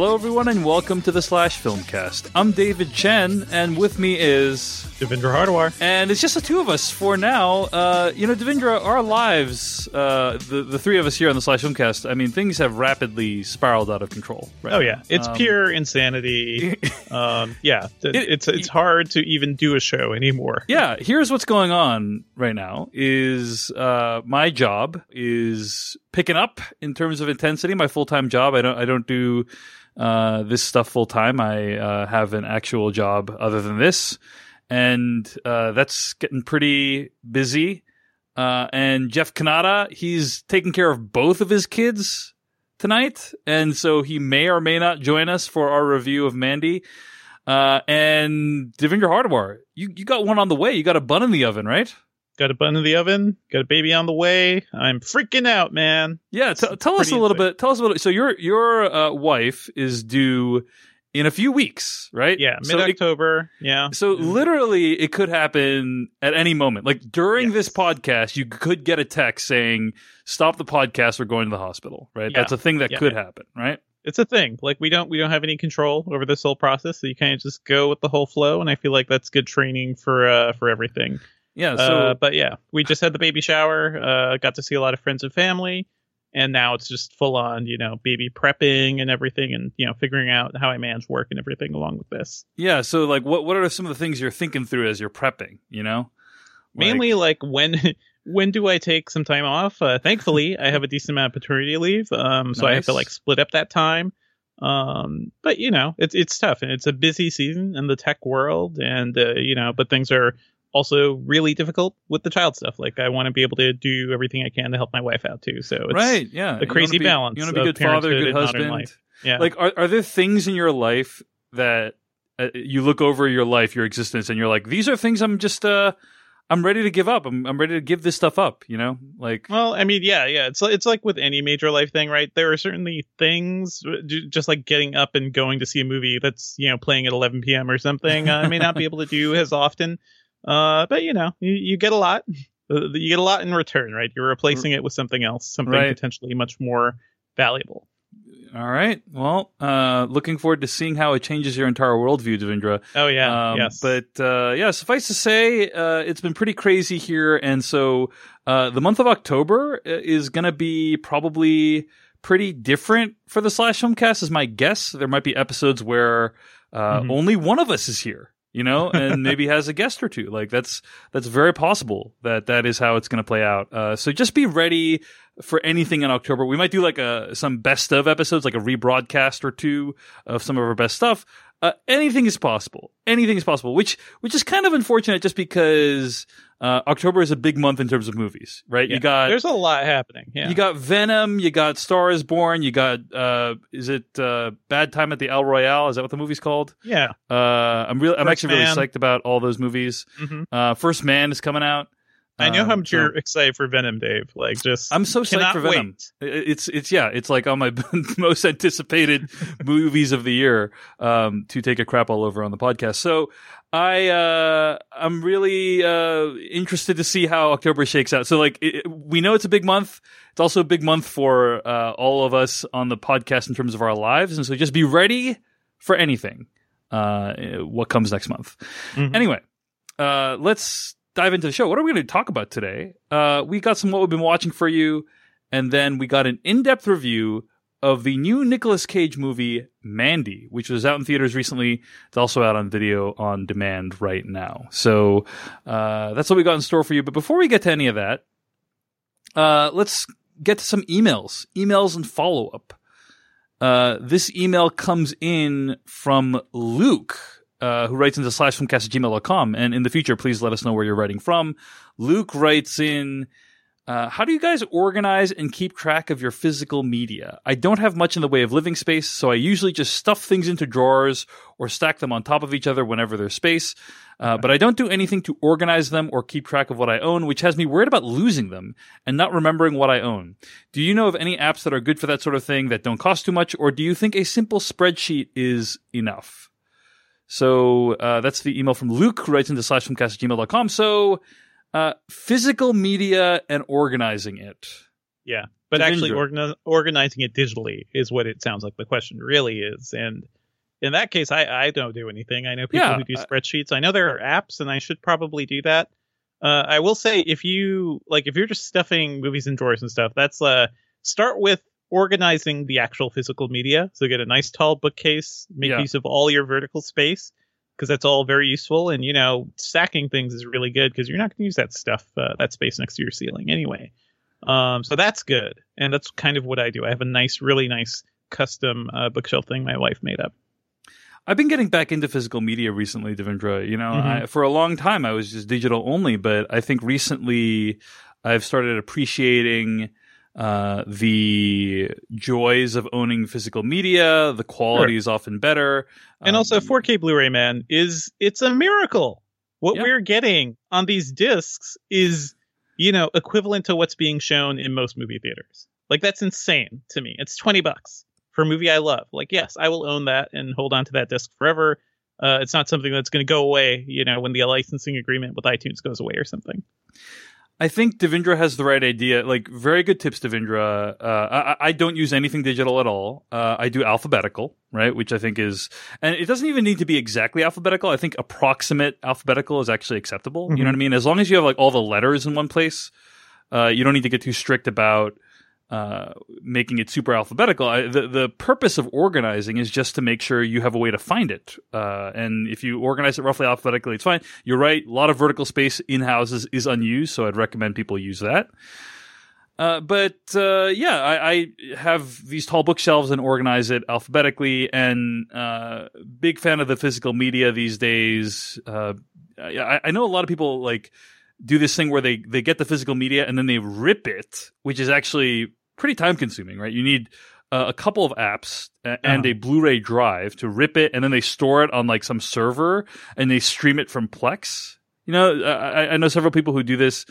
Hello, everyone, and welcome to the Slash Filmcast. I'm David Chen, and with me is Devindra Hardawar. and it's just the two of us for now. Uh, you know, Devindra, our lives, uh, the the three of us here on the Slash Filmcast. I mean, things have rapidly spiraled out of control. Right Oh yeah, it's Um, pure insanity. um, yeah, It- it's it's hard to even do a show anymore. Yeah, here's what's going on right now is uh, my job is picking up in terms of intensity. My full time job. I don't I don't do uh, this stuff full time. I uh, have an actual job other than this, and uh, that's getting pretty busy. Uh, and Jeff Cannata, he's taking care of both of his kids tonight, and so he may or may not join us for our review of Mandy. Uh, and Devindra Hardawar, you, you got one on the way. You got a bun in the oven, right? Got a bun in the oven. Got a baby on the way. I'm freaking out, man. Yeah. T- tell us a little insane. bit. Tell us a little. Bit. So your your uh, wife is due in a few weeks, right? Yeah, So mid October. yeah. So literally, it could happen at any moment. Like during Yes. this podcast, you could get a text saying, "Stop the podcast. We're going to the hospital." Right? Yeah. That's a thing that Yeah. could happen, right? it's a thing. Like we don't we don't have any control over this whole process, so you kind of just go with the whole flow. And I feel like that's good training for uh for everything. Yeah. So uh, but yeah, we just had the baby shower. Uh, got to see a lot of friends and family, and now it's just full on, you know, baby prepping and everything, and you know, figuring out how I manage work and everything along with this. yeah. So like, what what are some of the things you're thinking through as you're prepping? You know, Like- Mainly, like when when do I take some time off? Uh, thankfully, I have a decent amount of paternity leave, um, so I have to like split up that time. Um, but you know, it's it's tough, and it's a busy season in the tech world, and uh, you know, but things are also really difficult with the child stuff. Like I want to be able to do everything I can to help my wife out too. So it's, right? Yeah. a You crazy be- balance You want to be a good father, good husband. life. Yeah, Like, are are there things in your life that uh, you look over your life, your existence, and you're like, these are things I'm just uh, I'm ready to give up. I'm I'm ready to give this stuff up. You know, like Well, I mean, yeah, yeah. It's it's like with any major life thing, right? There are certainly things, just like getting up and going to see a movie that's you know playing at 11 p.m. or something. uh, I may not be able to do as often, uh, but you know, you, you get a lot. Uh, You get a lot in return, right? You're replacing it with something else, something Right. potentially much more valuable. all right. Well, uh, looking forward to seeing how it changes your entire worldview, Devindra. Oh yeah, Um, yes. But uh, yeah, suffice to say, uh, it's been pretty crazy here, and so uh, the month of October uh, is going to be probably pretty different for the Slash Filmcast, is my guess. There might be episodes where uh, Mhm. only one of us is here. You know, and maybe has a guest or two. Like that's that's very possible that that is how it's going to play out. Uh, so just be ready for anything in October. We might do like a some best of episodes, like a rebroadcast or two of some of our best stuff. Uh, anything is possible. Anything is possible, which which is kind of unfortunate, just because uh, October is a big month in terms of movies, right? Yeah. You got There's a lot happening. Yeah. you got Venom, you got Star is Born, you got uh, is it uh, Bad Time at the El Royale? Is that what the movie's called? yeah. Uh, I'm really, I'm First actually really psyched about all those movies. hmm Uh, First Man is coming out. I know how Um, much so- you're excited for Venom, Dave. Like, just I'm so excited for Venom. wait. It's it's yeah, it's like on my most anticipated movies of the year um, to take a crap all over on the podcast. So I uh, I'm really uh, interested to see how October shakes out. So like it, we know it's a big month. It's also a big month for uh, all of us on the podcast in terms of our lives, and so just be ready for anything. Uh, what comes next month? Mhm. Anyway, uh, let's dive into the show. What are we going to talk about today? Uh, we got some what we've been watching for you, and then we got an in-depth review of the new Nicolas Cage movie Mandy, which was out in theaters recently. It's also out on video on demand right now. So uh, that's what we got in store for you. But before we get to any of that, uh, let's get to some emails, emails and follow up. Uh, this email comes in from Luke, uh, who writes into slash slashfilmcast at gmail.com. And in the future, please let us know where you're writing from. Luke writes in, uh, how do you guys organize and keep track of your physical media? I don't have much in the way of living space, so I usually just stuff things into drawers or stack them on top of each other whenever there's space. Uh, but I don't do anything to organize them or keep track of what I own, which has me worried about losing them and not remembering what I own. Do you know of any apps that are good for that sort of thing that don't cost too much, or do you think a simple spreadsheet is enough? So uh, that's the email from Luke, who writes into slashfilmcast at gmail.com. So uh, physical media and organizing it. Yeah, but actually organizing it digitally is what it sounds like the question really is. And in that case, I, I don't do anything. I know people Yeah, who do spreadsheets. I know there are apps, and I should probably do that. Uh, I will say, if you like, if you're just stuffing movies in drawers and stuff, that's uh, start with organizing the actual physical media. So get a nice tall bookcase, make Yeah. use of all your vertical space because that's all very useful. And you know, stacking things is really good because you're not going to use that stuff, uh, that space next to your ceiling anyway. Um, so that's good, and that's kind of what I do. I have a nice, really nice custom uh, bookshelf thing my wife made up. I've been getting back into physical media recently, Devindra. You know, Mhm. I, for a long time I was just digital only, but I think recently I've started appreciating uh, the joys of owning physical media. The quality is often better, And Um, also, 4K Blu-ray man is it's a miracle. What Yeah. we're getting on these discs is, you know, equivalent to what's being shown in most movie theaters. Like that's insane to me. It's twenty bucks for a movie I love. Like, yes, I will own that and hold on to that disc forever. Uh, it's not something that's going to go away, you know, when the licensing agreement with iTunes goes away or something. I think Devindra has the right idea. Like, very good tips, Devindra. Uh, I, I don't use anything digital at all. Uh, I do alphabetical, right? Which I think is, and it doesn't even need to be exactly alphabetical. I think approximate alphabetical is actually acceptable. You know what I mean? As long as you have like all the letters in one place, uh, you don't need to get too strict about uh, making it super alphabetical. I, the the purpose of organizing is just to make sure you have a way to find it. Uh, and if you organize it roughly alphabetically, it's fine. You're right. A lot of vertical space in houses is unused, so I'd recommend people use that. Uh, but uh, yeah, I, I have these tall bookshelves and organize it alphabetically. And uh, big fan of the physical media these days. Uh, I, I know a lot of people like do this thing where they they get the physical media and then they rip it, which is actually pretty time consuming, right? You need uh, a couple of apps and Uh-huh. a Blu-ray drive to rip it, and then they store it on like some server and they stream it from Plex. You know, I, I know several people who do this,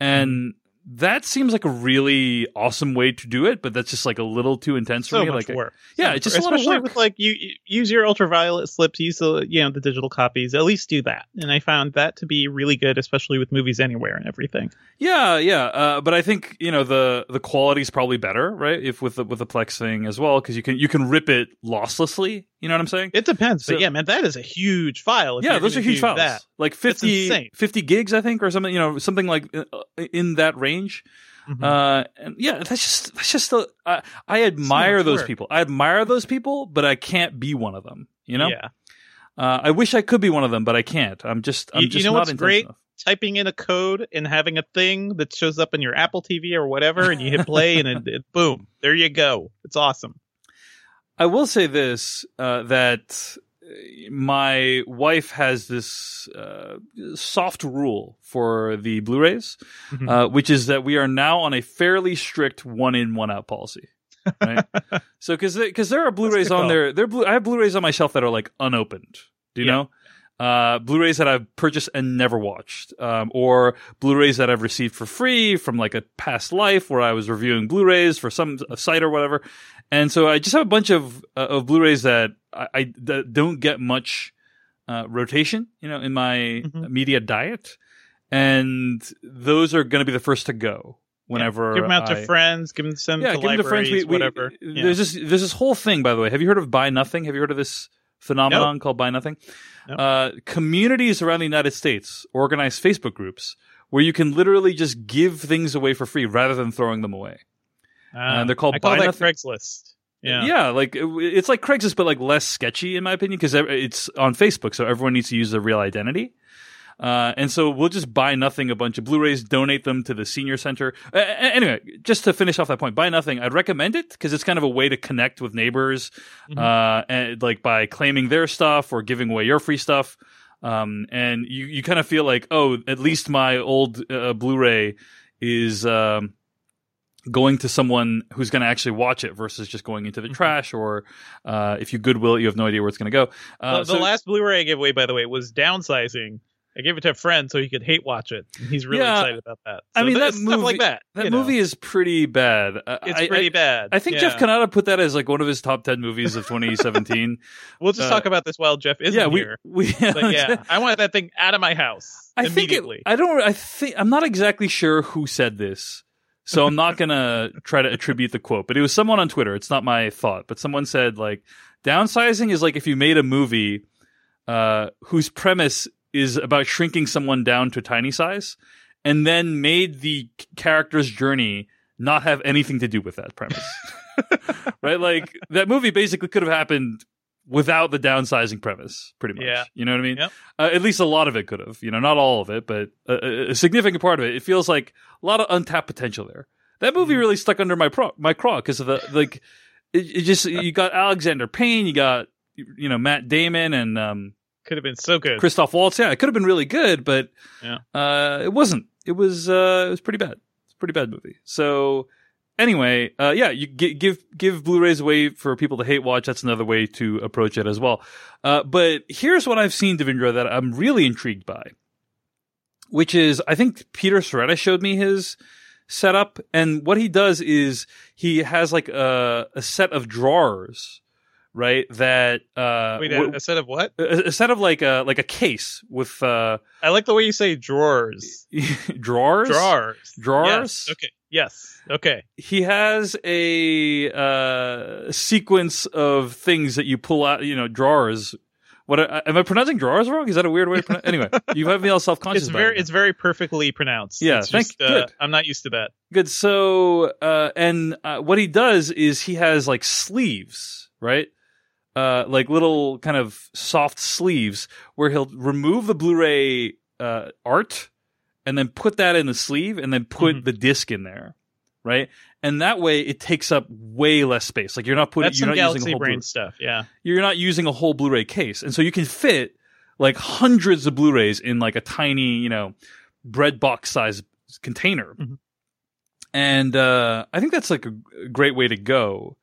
and that seems like a really awesome way to do it. But that's just like a little too intense for So me. much like, work. yeah, So it's just a work. lot of especially work. with like you you use your ultraviolet slips, use the you know the digital copies. At least do that, and I found that to be really good, especially with movies anywhere and everything. Yeah, yeah, uh, but I think you know the the quality's probably better, right? If with the with the Plex thing as well, because you can you can rip it losslessly. You know what I'm saying? It depends, So- but yeah, man, that is a huge file. yeah, those are huge files, That. like 50, 50 gigs, I think, or something. You know, something like uh, in that range. Mhm. Uh, and yeah, that's just that's just a, I I admire much those work. people. I admire those people, but I can't be one of them. You know, yeah, uh, I wish I could be one of them, but I can't. I'm just I'm You- you just know not what's great? enough. typing in a code and having a thing that shows up in your Apple TV or whatever, and you hit play, and it, it boom, there you go. It's awesome. I will say this uh, that my wife has this uh, soft rule for the Blu-rays, Mhm. uh, which is that we are now on a fairly strict one in one out policy. Right? so because because there are Blu-rays on there, there I have Blu-rays on my shelf that are like unopened. Do you Yeah. know? Uh, Blu-rays that I've purchased and never watched, um, or Blu-rays that I've received for free from like a past life where I was reviewing Blu-rays for some site or whatever. And so I just have a bunch of uh, of Blu-rays that I, I that don't get much uh, rotation, you know, in my Mhm. media diet, and those are going to be the first to go whenever give them out I- to friends, give them to some yeah, to give them to friends. We, we, whatever. Yeah. There's this there's this whole thing, by the way. Have you heard of Buy Nothing? Have you heard of this phenomenon called Buy Nothing? Nope. Uh, communities around the United States organize Facebook groups where you can literally just give things away for free rather than throwing them away. Ah, and they're called I call Buy that Nothing. Craigslist. Yeah. like it- it's like Craigslist, but like less sketchy in my opinion because it's on Facebook, so everyone needs to use their real identity. Uh, and so we'll just buy nothing, a bunch of Blu-rays, donate them to the senior center. Uh, anyway, just to finish off that point, buy nothing. I'd recommend it because it's kind of a way to connect with neighbors, Mhm. uh, and like by claiming their stuff or giving away your free stuff. Um, and you, you kind of feel like, oh, at least my old uh, Blu-ray is um, going to someone who's going to actually watch it versus just going into the Mhm. trash. Or uh, if you Goodwill it, you have no idea where it's going to go. Uh, the, the so- last Blu-ray I gave away, by the way, was downsizing. I gave it to a friend so he could hate watch it. He's really Yeah. excited about that. I mean, th- that stuff movie- like that. that know. movie is pretty bad. Uh, it's I- pretty I, bad. I think yeah. Jeff Cannata put that as like one of his top ten movies of 2017. We'll just uh, talk about this while Jeff isn't yeah, we here. we But yeah, I want that thing out of my house I think it, immediately. I don't. I think I'm not exactly sure who said this, So I'm not gonna try to attribute the quote, but it was someone on Twitter. It's not my thought, but someone said like downsizing is like if you made a movie uh, whose premise is about shrinking someone down to tiny size, and then made the character's journey not have anything to do with that premise. right? Like that movie basically could have happened without the downsizing premise, pretty much. Yeah. You know what I mean? Yep. Uh, at least a lot of it could have. You know, not all of it, but a, a significant part of it. It feels like a lot of untapped potential there. That movie really stuck under my pro- my craw because of the like. It, it just you got Alexander Payne, you got you know Matt Damon and um, Could have been so good. Christoph Waltz. Yeah, it could have been really good, but Yeah. uh, it wasn't. It was uh, it was pretty bad. It's a pretty bad movie. So anyway, uh, yeah, you gi- give give Blu-rays away for people to hate watch. That's another way to approach it as well. Uh, but here's what I've seen, Devindra, that I'm really intrigued by, which is I think Peter Sciretta showed me his setup, and what he does is he has like a, a set of drawers. Right, that uh, Wait, w- a, a set of what? a, a set of like a like a case with uh I like the way you say drawers. drawers Drawers. Drawers? Yes. Okay. Yes. Okay. he has a uh sequence of things that you pull out you know drawers what uh, am i pronouncing drawers wrong is that a weird way to pronounce anyway you have me all self-conscious It's very it. it's very perfectly pronounced. Yeah, It's thank- just, uh. I'm not used to that. good so uh and uh, what he does is he has like sleeves right uh like little kind of soft sleeves where he'll remove the blu-ray uh art and then put that in the sleeve and then put Mhm. the disc in there right and that way it takes up way less space like you're not putting That's you're not using a whole Brain Blu- stuff. Yeah. you're not using a whole blu-ray case and so you can fit like hundreds of blu-rays in like a tiny you know bread box size container Mhm. and uh i think that's like a great way to go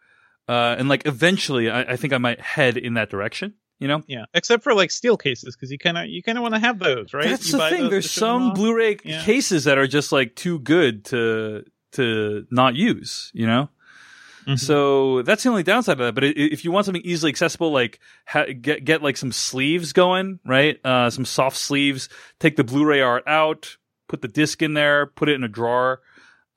uh and like eventually i, I think i might head in that direction you know Yeah. Except for like steel cases because you kind of you kind of want to have those, right? that's You the thing those there's to show them some blu-ray Yeah. cases that are just like too good to to not use you know Mhm. So that's the only downside of that. But if you want something easily accessible, like ha- get get like some sleeves going, right? Uh, some soft sleeves. Take the Blu-ray art out, put the disc in there, put it in a drawer,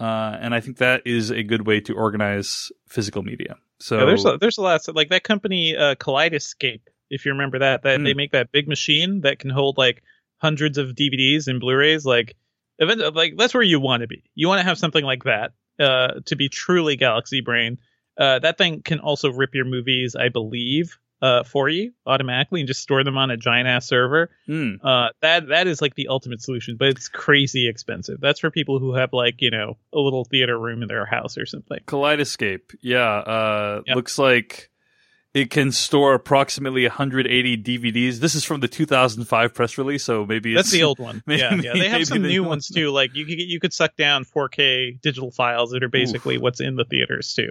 uh, and I think that is a good way to organize physical media. So Yeah, there's a, there's a lot like that company uh, Kaleidoscape. If you remember that, that Hmm. they make that big machine that can hold like hundreds of DVDs and Blu-rays. Like, event, like that's where you want to be. You want to have something like that uh, to be truly Galaxy Brain. Uh, that thing can also rip your movies, I believe, uh, for you automatically and just store them on a giant ass server. Hmm. Uh, that that is like the ultimate solution, but it's crazy expensive. That's for people who have like you know a little theater room in their house or something. Kaleidoscape, yeah, uh, Yep. looks like it can store approximately 180 DVDs. This is from the 2005 press release, so maybe That's the old one. maybe- yeah, yeah. They have some new ones too. Like you could you could suck down 4K digital files that are basically what's in the theaters too.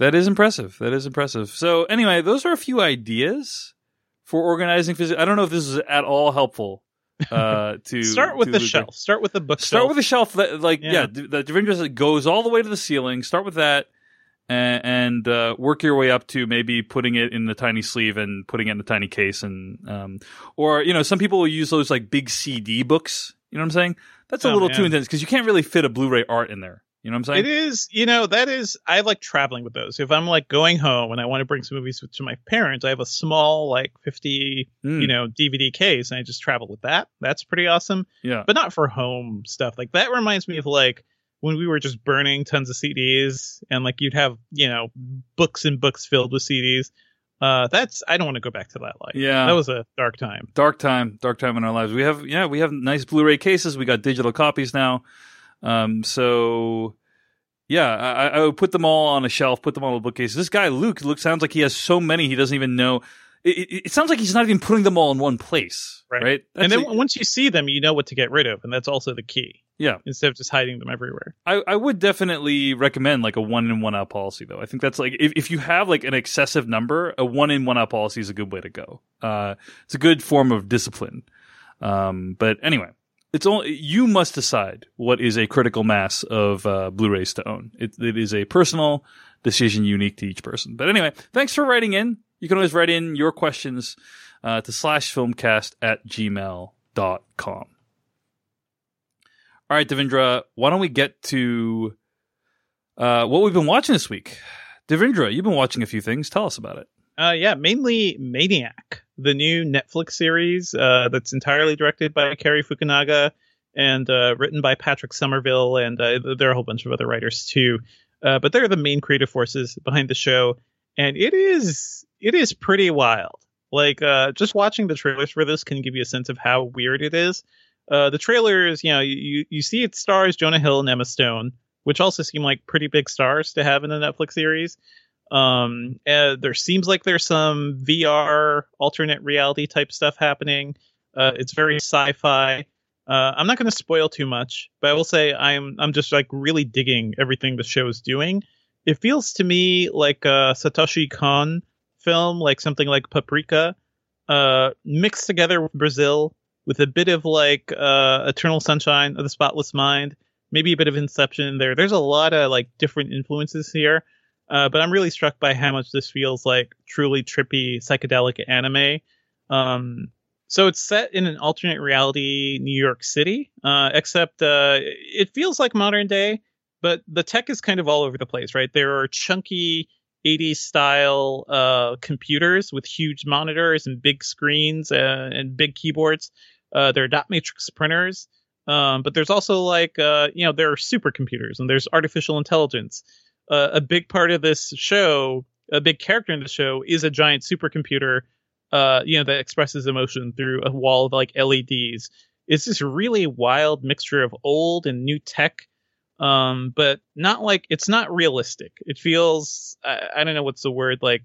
That is impressive. That is impressive. So anyway, those are a few ideas for organizing physical. I don't know if this is at all helpful. Uh, to Start with to the shelf. Start with the bookshelf. Start with the shelf that, like, yeah, Yeah. d- that Devindra goes all the way to the ceiling. Start with that, and, and uh, work your way up to maybe putting it in the tiny sleeve and putting it in a tiny case, and um, or you know, some people will use those like big CD books. You know what I'm saying? That's a Oh, little too intense because you can't really fit a Blu-ray art in there. You know what I'm saying? It is, you know, that is. I like traveling with those. If I'm like going home and I want to bring some movies to my parents, I have a small like 50, Mm, you know, DVD case, and I just travel with that. That's pretty awesome. yeah. But not for home stuff. Like that reminds me of like when we were just burning tons of CDs, and like you'd have, you know, books and books filled with CDs. Uh, that's I don't want to go back to that life. Yeah. that was a dark time. dark time, dark time in our lives. We have, yeah, we have nice Blu-ray cases. We got digital copies now. Um, so yeah, I, I would put them all on a shelf, put them on a bookcase. This guy Luke looks sounds like he has so many he doesn't even know. It, it, it sounds like he's not even putting them all in one place, right? Right. And then a- once you see them, you know what to get rid of, and that's also the key. Yeah. Instead of just hiding them everywhere. I, I would definitely recommend like a one in one out policy though. I think that's like if, if you have like an excessive number, a one in one out policy is a good way to go. Uh, it's a good form of discipline. Um, but anyway, it's only you must decide what is a critical mass of uh, Blu-rays to own. It, it is a personal decision unique to each person. But anyway, thanks for writing in. You can always write in your questions uh, to slash filmcast at gmail.com. All right, Devindra, why don't we get to uh, what we've been watching this week? Devindra, you've been watching a few things. Tell us about it. Uh, yeah, mainly Maniac, the new Netflix series uh, that's entirely directed by Cary Fukunaga and uh, written by Patrick Somerville, and uh, there are a whole bunch of other writers too. Uh, but they're the main creative forces behind the show, and it is it is pretty wild. Like uh, just watching the trailers for this can give you a sense of how weird it is. the trailers, you know, you you see it stars Jonah Hill and Emma Stone, which also seem like pretty big stars to have in a Netflix series. Um, there seems like there's some VR alternate reality type stuff happening. Uh, it's very sci-fi. Uh, I'm not going to spoil too much, but I will say I'm I'm just like really digging everything the show is doing. It feels to me like a Satoshi Kon film, like something like Paprika, uh, mixed together with Brazil, with a bit of like uh, Eternal Sunshine of the Spotless Mind, maybe a bit of Inception in there. There's a lot of like different influences here. Uh, but I'm really struck by how much this feels like truly trippy psychedelic anime. Um, so it's set in an alternate reality New York City, uh, except uh, it feels like modern day, but the tech is kind of all over the place, right? There are chunky 80s style uh, computers with huge monitors and big screens uh, and big keyboards. Uh, there are dot matrix printers. Um, but there's also like, you know, there are supercomputers and there's artificial intelligence uh, a big part of this show, a big character in the show, is a giant supercomputer. Uh, you know that expresses emotion through a wall of like LEDs. It's this really wild mixture of old and new tech, um, but not like it's not realistic. It feels I, I don't know what's the word like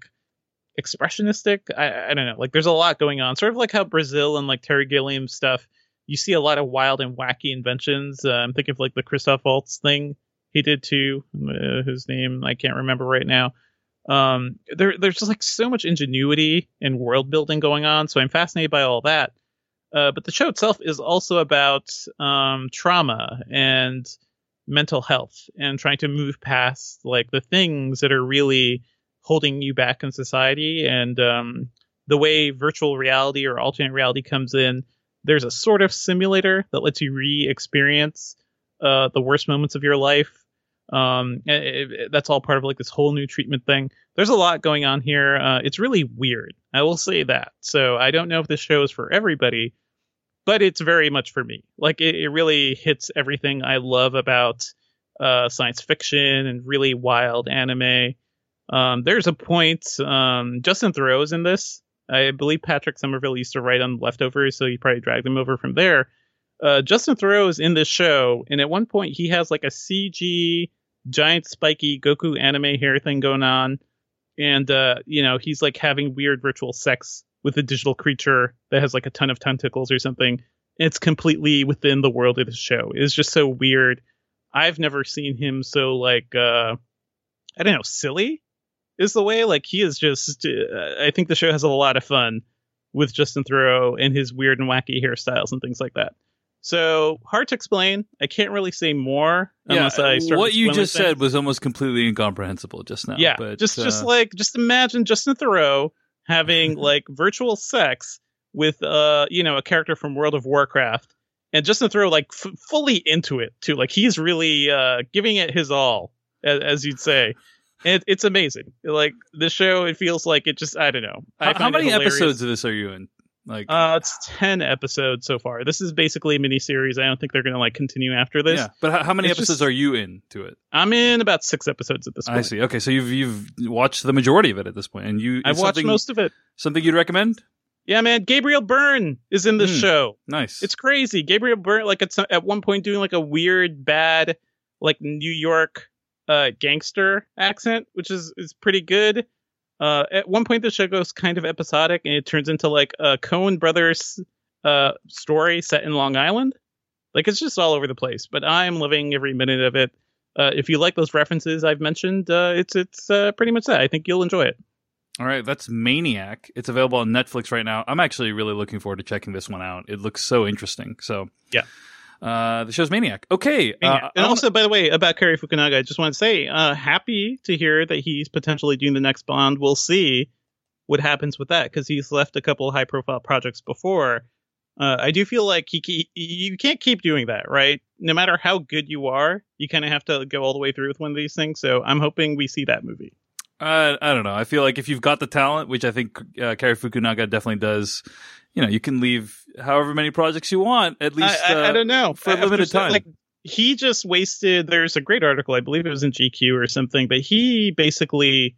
expressionistic. I, I don't know. Like there's a lot going on, sort of like how Brazil and like Terry Gilliam stuff. You see a lot of wild and wacky inventions. Uh, I'm thinking of like the Christoph Waltz thing he did too. Uh, his name I can't remember right now. Um, there, there's just like so much ingenuity and world building going on, so I'm fascinated by all that. Uh, but the show itself is also about um, trauma and mental health and trying to move past like the things that are really holding you back in society and um, the way virtual reality or alternate reality comes in. There's a sort of simulator that lets you re-experience uh, the worst moments of your life um, it, it, that's all part of like this whole new treatment thing. There's a lot going on here. Uh, it's really weird. I will say that. So I don't know if this show is for everybody, but it's very much for me. Like it, it really hits everything I love about uh, science fiction and really wild anime. Um, there's a point. Um, Justin Theroux's in this. I believe Patrick Somerville used to write on Leftovers, so he probably dragged him over from there. Uh, Justin Theroux is in this show, and at one point he has like a CG giant spiky Goku anime hair thing going on, and uh, you know he's like having weird ritual sex with a digital creature that has like a ton of tentacles or something. It's completely within the world of the show. It's just so weird. I've never seen him so like uh, I don't know, silly is the way. Like he is just. Uh, I think the show has a lot of fun with Justin Theroux and his weird and wacky hairstyles and things like that. So hard to explain. I can't really say more unless I start. What you just said was almost completely incomprehensible just now. Yeah, but, just uh... just like just imagine Justin Theroux having like virtual sex with uh you know a character from World of Warcraft, and Justin Theroux like f- fully into it too. Like he's really uh giving it his all, as, as you'd say. It, it's amazing. Like the show, it feels like it just I don't know. I how, how many episodes of this are you in? Like, uh, it's ten episodes so far. This is basically a mini series. I don't think they're gonna like continue after this. Yeah, but how, how many it's episodes just, are you in to it? I'm in about six episodes at this point. I see. Okay, so you've you've watched the majority of it at this point, and you I've watched most of it. Something you'd recommend? Yeah, man. Gabriel Byrne is in this mm, show. Nice. It's crazy. Gabriel Byrne, like it's at one point doing like a weird, bad, like New York uh gangster accent, which is is pretty good. Uh, at one point, the show goes kind of episodic, and it turns into like a Coen Brothers uh, story set in Long Island. Like it's just all over the place. But I'm loving every minute of it. Uh, if you like those references I've mentioned, uh, it's it's uh, pretty much that. I think you'll enjoy it. All right, that's Maniac. It's available on Netflix right now. I'm actually really looking forward to checking this one out. It looks so interesting. So yeah. Uh, the show's Maniac. Okay. Maniac. Uh, and also, by the way, about Cary Fukunaga, I just want to say, uh, happy to hear that he's potentially doing the next Bond. We'll see what happens with that because he's left a couple high profile projects before. Uh, I do feel like he, he you can't keep doing that, right? No matter how good you are, you kind of have to go all the way through with one of these things. So I'm hoping we see that movie. Uh, I don't know. I feel like if you've got the talent, which I think uh, Fukunaga definitely does, you know, you can leave however many projects you want. At least I, I, uh, I don't know for a limited time. Like he just wasted. There's a great article, I believe it was in GQ or something, but he basically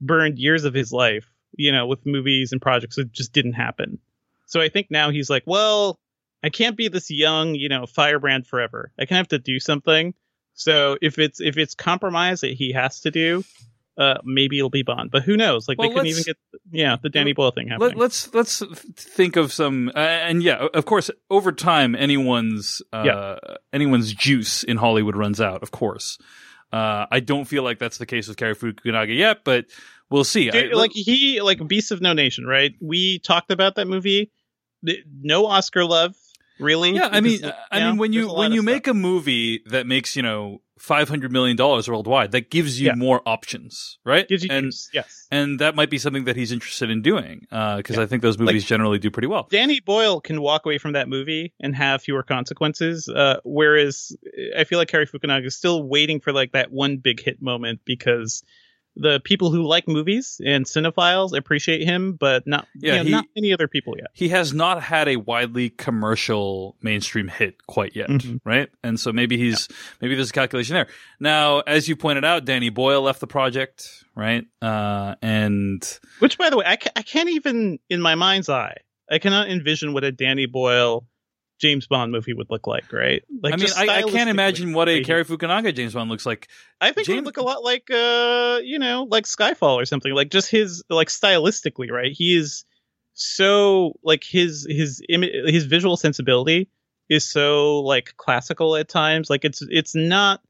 burned years of his life, you know, with movies and projects that just didn't happen. So I think now he's like, well, I can't be this young, you know, firebrand forever. I can have to do something. So if it's if it's compromise that he has to do, uh, maybe it'll be Bond. But who knows? Like Well, they couldn't even get yeah the Danny Boyle thing happening. Let, let's let's think of some, uh, and yeah, of course, over time, anyone's uh, Yeah. anyone's juice in Hollywood runs out. Of course, uh, I don't feel like that's the case with Cary Fukunaga yet, but we'll see. Dude, I- like he like Beasts of No Nation, right? We talked about that movie. No Oscar love, really. yeah, I mean, I mean, when you when you stuff. make a movie that makes you know five hundred million dollars worldwide, that gives you Yeah. more options, right? gives you and juice, yes. and that might be something that he's interested in doing because Yeah. I think those movies generally do pretty well. Danny Boyle can walk away from that movie and have fewer consequences, uh, whereas I feel like Cary Fukunaga is still waiting for like that one big hit moment because the people who like movies and cinephiles appreciate him, but not Yeah, you know, he- not many other people yet. he has not had a widely commercial mainstream hit quite yet, Mhm. right? And so maybe he's maybe there's a calculation there. Now, as you pointed out, Danny Boyle left the project, right? Uh, and Which, by the way, I, ca- I can't even in my mind's eye, I cannot envision what a Danny Boyle James Bond movie would look like. Right? Like, I mean, I, I can't imagine what a. Cary Fukunaga James Bond looks like. I think James- would look a lot like uh you know like Skyfall or something like just his like stylistically right he is so like his his imi- his visual sensibility is so like classical at times like it's it's not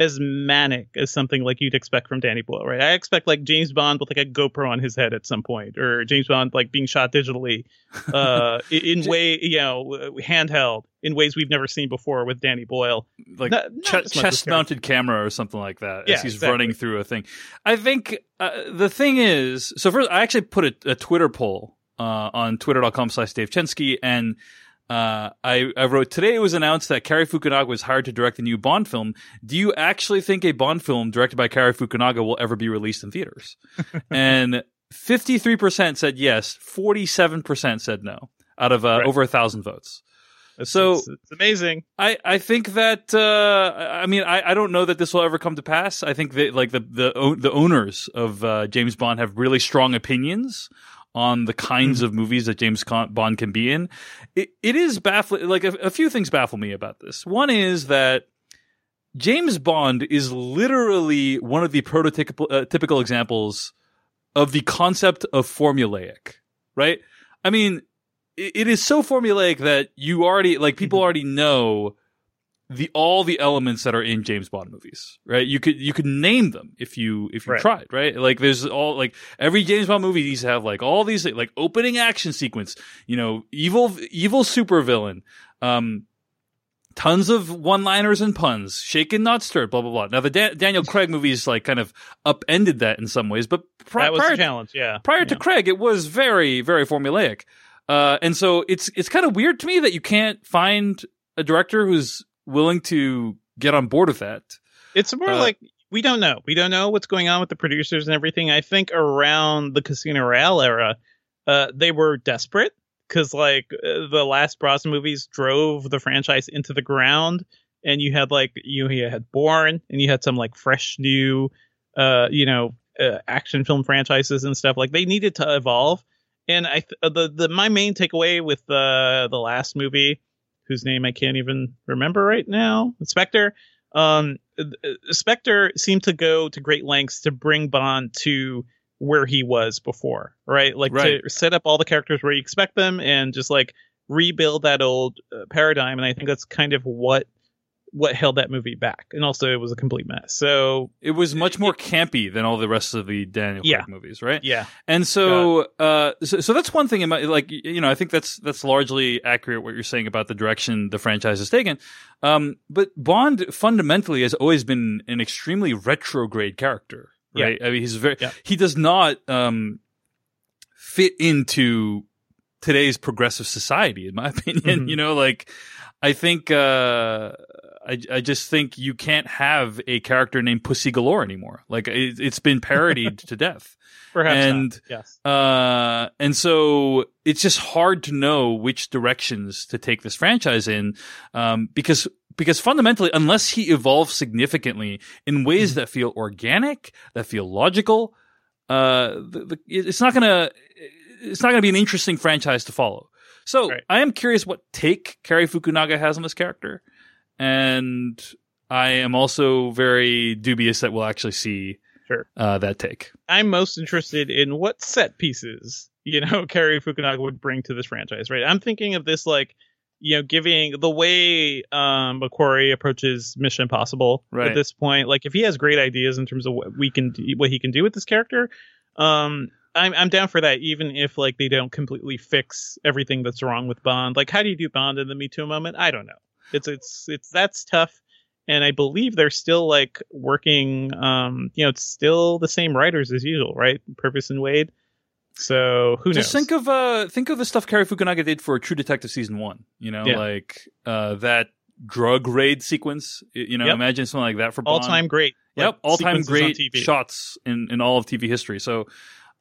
as manic as something like you'd expect from Danny Boyle right I expect like James Bond with like a GoPro on his head at some point or James Bond like being shot digitally uh in way you know handheld in ways we've never seen before with Danny Boyle like Not- not ch- as much as chest mounted camera or something like that Yeah, as he's exactly. running through a thing. I think uh, the thing is, so first, I actually put a, a Twitter poll uh, on twitter.com slash Dave Chensky, and uh, I, I wrote, today it was announced that Cary Fukunaga was hired to direct the new Bond film. Do you actually think a Bond film directed by Cary Fukunaga will ever be released in theaters? and 53% said yes, 47% said no, out of uh, Right. over a thousand votes. It's, So- it's, it's amazing I, I think that uh, I mean I, I don't know that this will ever come to pass. I think that like the the the owners of uh, James Bond have really strong opinions on the kinds Mm-hmm. of movies that James Con- Bond can be in. It, it is baffling. Like a, a few things baffle me about this. One is that James Bond is literally one of the prototypical uh, typical examples of the concept of formulaic, right? I mean, it, it is so formulaic that you already like people Mm-hmm. already know the all the elements that are in James Bond movies, right? You could you could name them if you if you Right. tried, right? Like there's all like every James Bond movie needs to have like all these like opening action sequence, you know, evil evil supervillain, um, tons of one-liners and puns, shaken not stirred, blah blah blah. Now the Dan- Daniel Craig movies like kind of upended that in some ways, but pri- that was prior challenge yeah prior to Craig, it was very, very formulaic. Uh, and so it's it's kind of weird to me that you can't find a director who's willing to get on board with that. It's more Uh, like we don't know. We don't know what's going on with the producers and everything. I think around the Casino Royale era, uh, they were desperate because like uh, the last Brosnan movies drove the franchise into the ground, and you had like you, you had Bourne, and you had some like fresh new, uh, you know, uh, action film franchises and stuff. Like they needed to evolve. And I th- uh, the the my main takeaway with the the last movie, whose name I can't even remember right now, Spectre um uh, Spectre seemed to go to great lengths to bring Bond to where he was before, right? Like Right. to set up all the characters where you expect them and just like rebuild that old uh, paradigm and I think that's kind of what what held that movie back. And also it was a complete mess. So, It was much more campy than all the rest of the Daniel Craig Yeah. movies, right? yeah. And so, uh, so, so that's one thing. In my, like, you know, I think that's that's largely accurate what you're saying about the direction the franchise has taken. Um, but Bond fundamentally has always been an extremely retrograde character, right? I mean, he's very Yeah. he does not um fit into today's progressive society, in my opinion. Mhm. You know, like I think uh, I I just think you can't have a character named Pussy Galore anymore. Like it, it's been parodied to death. Perhaps and- not. yes. Uh, and so it's just hard to know which directions to take this franchise in, um, because because fundamentally, unless he evolves significantly in ways Mm-hmm. that feel organic, that feel logical, uh, the, the, it's not gonna it's not gonna be an interesting franchise to follow. So Right. I am curious what take Cary Fukunaga has on this character, and I am also very dubious that we'll actually see Sure. uh, that take. I'm most interested in what set pieces, you know, Cary Fukunaga would bring to this franchise, right? I'm thinking of this like, you know, giving the way um McQuarrie approaches Mission Impossible Right. at this point. Like, if he has great ideas in terms of what we can, do, what he can do with this character, um, I'm I'm down for that. Even if like they don't completely fix everything that's wrong with Bond. Like, how do you do Bond in the Me Too moment? I don't know. It's it's it's that's tough. And I believe they're still like working. Um, you know, it's still the same writers as usual, right? Purvis and Wade. So who Just knows? think of uh think of the stuff Cary Fukunaga did for True Detective season one. You know, Yeah. like uh that drug raid sequence. You know, Yep. imagine something like that for all time great. Yep, like, all time great shots in in all of TV history. So.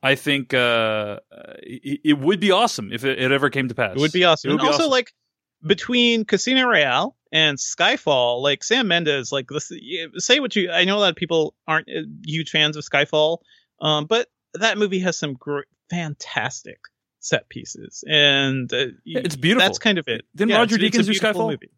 I think uh, it, it would be awesome if it, it ever came to pass. It would be awesome. It would and be also, awesome. like between Casino Royale and Skyfall, like Sam Mendes, like this, say what you. I know a lot of people aren't uh, huge fans of Skyfall, um, but that movie has some great, fantastic set pieces, and uh, it's beautiful. That's kind of it. Didn't Yeah, Roger it's- it's a Deakins do Skyfall? movie.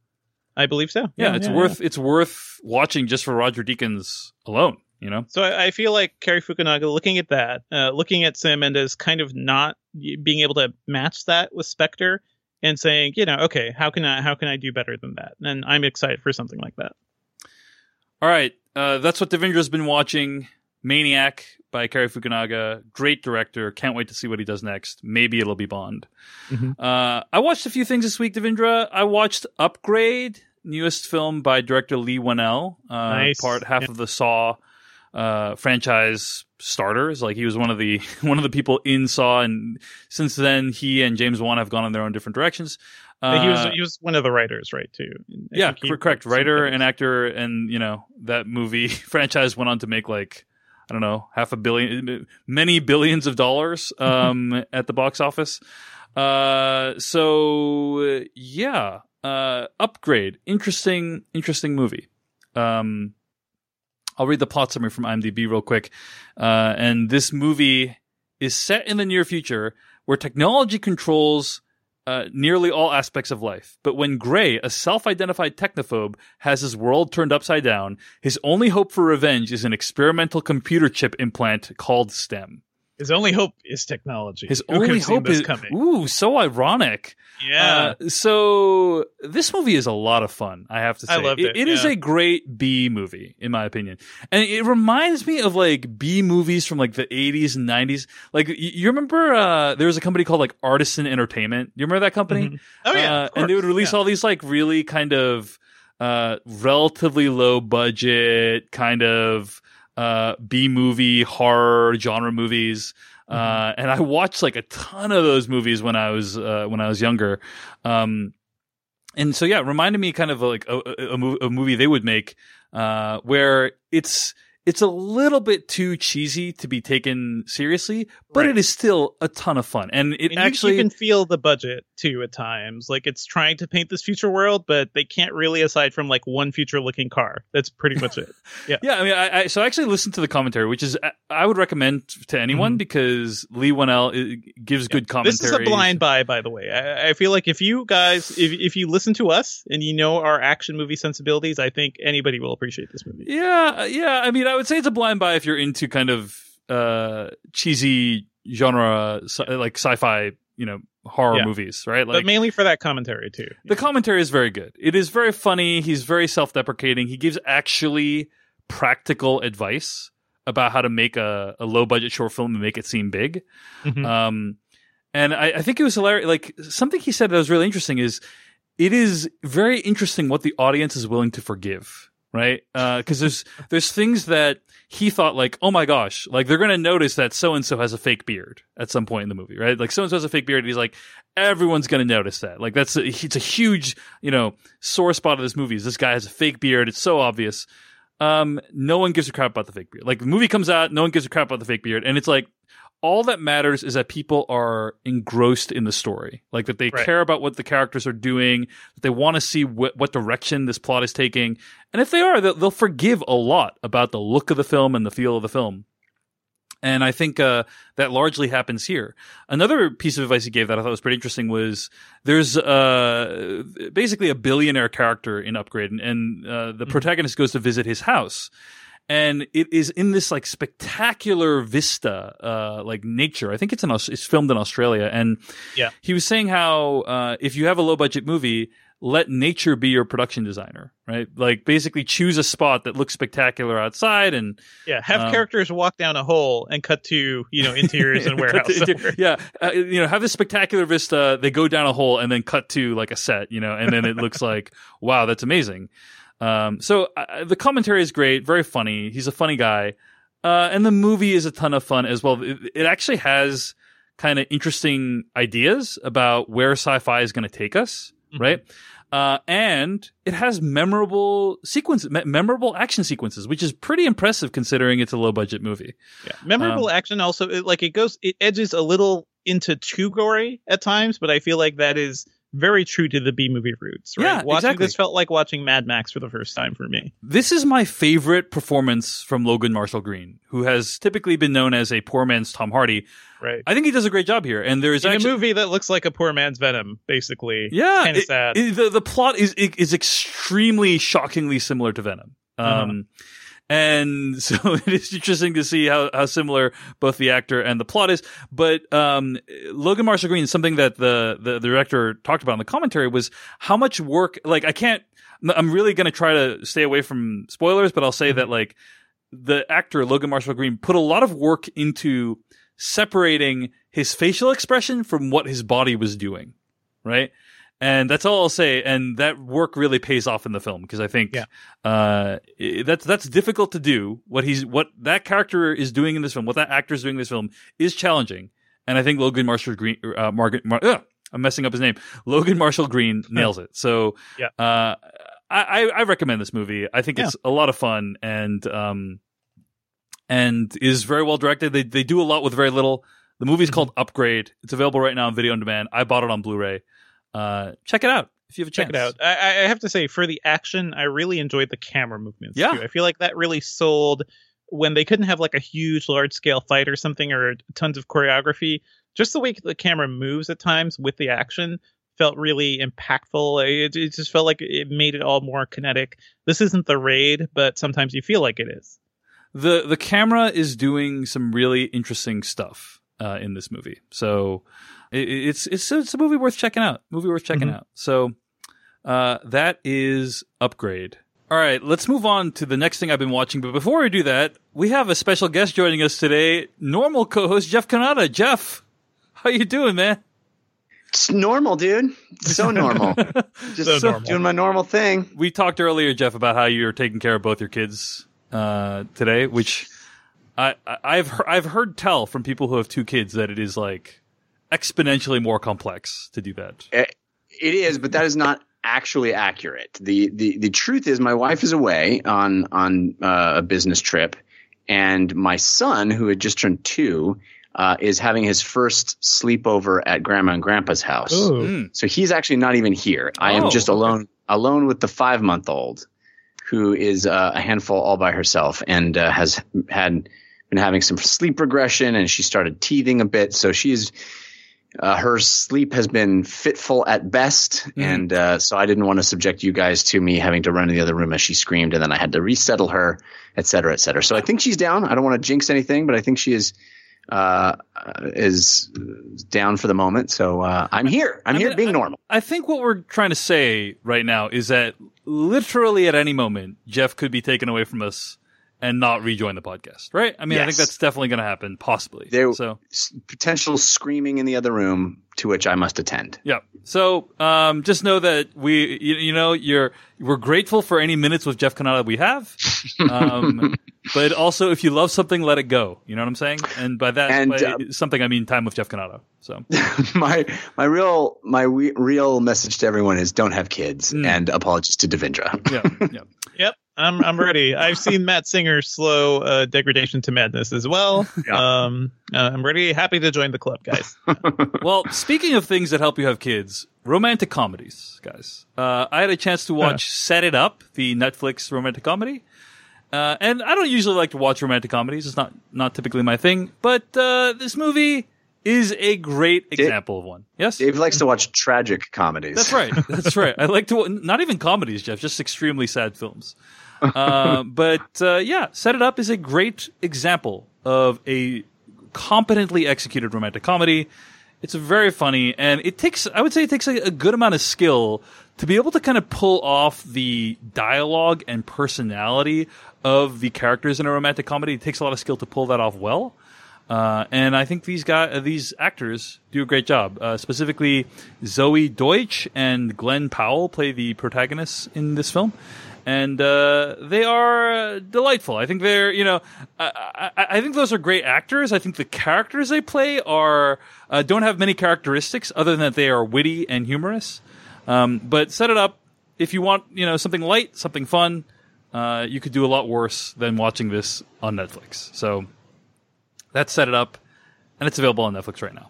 I believe so. yeah, it's worth it's worth watching just for Roger Deakins alone. You know, So I, I feel like Cary Fukunaga, looking at that, uh, looking at Sam Mendes, kind of not being able to match that with Spectre, and saying, you know, okay, how can I how can I do better than that? And I'm excited for something like that. All right, uh, that's what Devindra's been watching. Maniac by Cary Fukunaga, great director. Can't wait to see what he does next. Maybe it'll be Bond. Mhm. Uh, I watched a few things this week, Devindra. I watched Upgrade, newest film by director Leigh Whannell, uh, Nice. part half Yeah. of the Saw uh, franchise starters. Like he was one of the one of the people in Saw, and since then he and James Wan have gone in their own different directions. But he was Uh, he was one of the writers, right? Too. I yeah, correct. Writer and actor, and you know that movie franchise went on to make like I don't know half a billion, many billions of dollars um, at the box office. Uh, so uh, yeah, uh, upgrade, interesting, interesting movie. Um, I'll read the plot summary from IMDb real quick. Uh, and this movie is set in the near future where technology controls uh, nearly all aspects of life. But when Gray, a self identified technophobe, has his world turned upside down, his only hope for revenge is an experimental computer chip implant called STEM. His only hope is technology. His Who only hope is. coming? Ooh, so ironic. Yeah. Uh, so this movie is a lot of fun. I have to say, I loved it, it is yeah. a great B movie, in my opinion, and it reminds me of like B movies from like the eighties and nineties. Like you remember, uh, there was a company called like Artisan Entertainment. You remember that company? Mhm. Oh yeah. Uh, and they would release yeah. all these like really kind of uh, relatively low budget kind of uh, B movie horror genre movies. Mm-hmm. Uh, and I watched like a ton of those movies when I was uh, when I was younger. Um, and so yeah, it reminded me kind of like a, a, a movie they would make uh, where it's it's a little bit too cheesy to be taken seriously, but Right. it is still a ton of fun. And it And you- actually you, can feel the budget too at times. Like it's trying to paint this future world, but they can't really aside from like one future looking car. That's pretty much it. Yeah, yeah. I mean, I, I so I actually listened to the commentary, which is I- would recommend to anyone Mhm. because Leigh Whannell uh, gives good commentary. This is a blind buy, by the way. I, I feel like if you guys, if if you listen to us and you know our action movie sensibilities, I think anybody will appreciate this movie. Yeah, yeah. I mean, I would say it's a blind buy if you're into kind of uh cheesy genre, like sci-fi, you know, horror Yeah. movies, right? but mainly for that commentary too. the commentary is very good. It is very funny. He's very self-deprecating. He gives actually practical advice about how to make a, a low-budget short film and make it seem big. Mhm. Um, and I, I think it was hilarious. Like something he said that was really interesting is it is very interesting what the audience is willing to forgive. Right? Because there's there's things that he thought like, oh my gosh, like they're gonna notice that so and so has a fake beard at some point in the movie, right? Like so and so has a fake beard. He's like, everyone's gonna notice that. Like that's a, it's a huge you know sore spot of this movie. Is this guy has a fake beard? It's so obvious. Um, no one gives a crap about the fake beard. Like the movie comes out, no one gives a crap about the fake beard, and it's like all that matters is that people are engrossed in the story, like that they Right. care about what the characters are doing, that they want to see what, what direction this plot is taking, and if they are, they'll, they'll forgive a lot about the look of the film and the feel of the film. And I think uh, that largely happens here. Another piece of advice he gave that I thought was pretty interesting was there's uh, basically a billionaire character in Upgrade, and, and uh, the protagonist goes to visit his house and it is in this like spectacular vista, uh, like nature. I think it's in it's filmed in Australia, and Yeah. he was saying how uh, if you have a low budget movie, let nature be your production designer, right? Like basically choose a spot that looks spectacular outside, and Yeah, have Um, characters walk down a hole and cut to you know interiors and warehouse. yeah, uh, you know, have this spectacular vista. They go down a hole and then cut to like a set, you know, and then it looks like wow, that's amazing. Um, so uh, the commentary is great, very funny. He's a funny guy, uh, and the movie is a ton of fun as well. It, it actually has kind of interesting ideas about where sci-fi is going to take us, Mhm. right? Uh, and it has memorable sequences, me- memorable action sequences, which is pretty impressive considering it's a low budget movie. Yeah. Memorable Um, action also it, like it goes it edges a little into too gory at times, but I feel like that is very true to the B movie roots. Right? Yeah, watching exactly. this felt like watching Mad Max for the first time for me. This is my favorite performance from Logan Marshall Green, who has typically been known as a poor man's Tom Hardy. Right. I think he does a great job here, and there is In actually a movie that looks like a poor man's Venom, basically. yeah, Kinda sad. it- the the plot is is extremely shockingly similar to Venom. Uh-huh. Um, and so it is interesting to see how, how similar both the actor and the plot is. But um, Logan Marshall Green, something that the, the the director talked about in the commentary was how much work. Like I can't. I'm really going to try to stay away from spoilers, but I'll say that like the actor Logan Marshall Green put a lot of work into separating his facial expression from what his body was doing, right? And that's all I'll say. And that work really pays off in the film because I think Yeah. uh, that's that's difficult to do. What he's what that character is doing in this film, what that actor is doing in this film, is challenging. And I think Logan Marshall Green, uh, Margaret, Mar- ugh, I'm messing up his name. Logan Marshall Green nails it. So Yeah. uh, I, I I recommend this movie. I think Yeah. it's a lot of fun and um and is very well directed. They they do a lot with very little. The movie's Mm-hmm. called Upgrade. It's available right now on video on demand. I bought it on Blu-ray. Uh, check it out if you have a chance. Check it out. I, I have to say, for the action, I really enjoyed the camera movements. Yeah. too. I feel like that really sold when they couldn't have like a huge, large scale fight or something or tons of choreography. Just the way the camera moves at times with the action felt really impactful. It, it just felt like it made it all more kinetic. This isn't the raid, but sometimes you feel like it is. the the camera is doing some really interesting stuff uh, in this movie. So it, it's it's it's a movie worth checking out. Movie worth checking Mhm. out. So uh, that is Upgrade. All right, let's move on to the next thing I've been watching. But before we do that, we have a special guest joining us today. Normal co-host Jeff Cannata. Jeff, how you doing, man? It's normal, dude. So normal. Just So normal. doing my normal thing. we talked earlier, Jeff, about how you're taking care of both your kids uh, today, which I, I- I've I've heard tell from people who have two kids that it is like exponentially more complex to do that. It is, but that is not actually accurate. The the the truth is, my wife is away on on uh, a business trip, and my son, who had just turned two, uh, is having his first sleepover at grandma and grandpa's house. Mm. So he's actually not even here. I Oh, am just okay. alone alone with the five month old, who is uh, a handful all by herself and uh, has had been having some sleep regression, and she started teething a bit. So she's uh, her sleep has been fitful at best, Mhm. and uh, so I didn't want to subject you guys to me having to run to the other room as she screamed, and then I had to resettle her, et cetera, et cetera. So I think she's down. I don't want to jinx anything, but I think she is uh, is down for the moment. So uh, I'm here. I'm I here being normal. I think what we're trying to say right now is that literally at any moment Jeff could be taken away from us and not rejoin the podcast, right? I mean, I think that's definitely going to happen, possibly. There- so Potential screaming in the other room to which I must attend. yeah. So um, just know that we, you, you know, you're we're grateful for any minutes with Jeff Cannata we have. Um, but also, if you love something, let it go. You know what I'm saying? And by that, And, by uh, something, I mean time with Jeff Cannata. So my my real my we, real message to everyone is don't have kids Mm. and apologies to Devindra. yeah, yeah. Yep, I'm I'm ready. I've seen Matt Singer's slow uh, degradation to madness as well. Yeah. Um, uh, I'm ready, happy to join the club, guys. Well, speaking of things that help you have kids, romantic comedies, guys. Uh, I had a chance to watch Set It Up, the Netflix romantic comedy. Uh, and I don't usually like to watch romantic comedies. It's not, not typically my thing. But uh, this movie is a great example of one. Yes? Dave likes to watch tragic comedies. That's right. That's right. I like to, not even comedies, Jeff, just extremely sad films. Uh, but uh, yeah, Set It Up is a great example of a competently executed romantic comedy. It's very funny, and it takes, I would say, it takes a, a good amount of skill to be able to kind of pull off the dialogue and personality of the characters in a romantic comedy. It takes a lot of skill to pull that off well. Uh, and I think these guys, uh, these actors do a great job. Uh, specifically, Zoey Deutch and Glen Powell play the protagonists in this film, and uh, they are uh, delightful. I think they're, you know, I, I, I think those are great actors. I think the characters they play are don't have many characteristics other than that they are witty and humorous. Um, but set it up if you want, you know, something light, something fun. Uh, you could do a lot worse than watching this on Netflix. So that's set it up, and it's available on Netflix right now.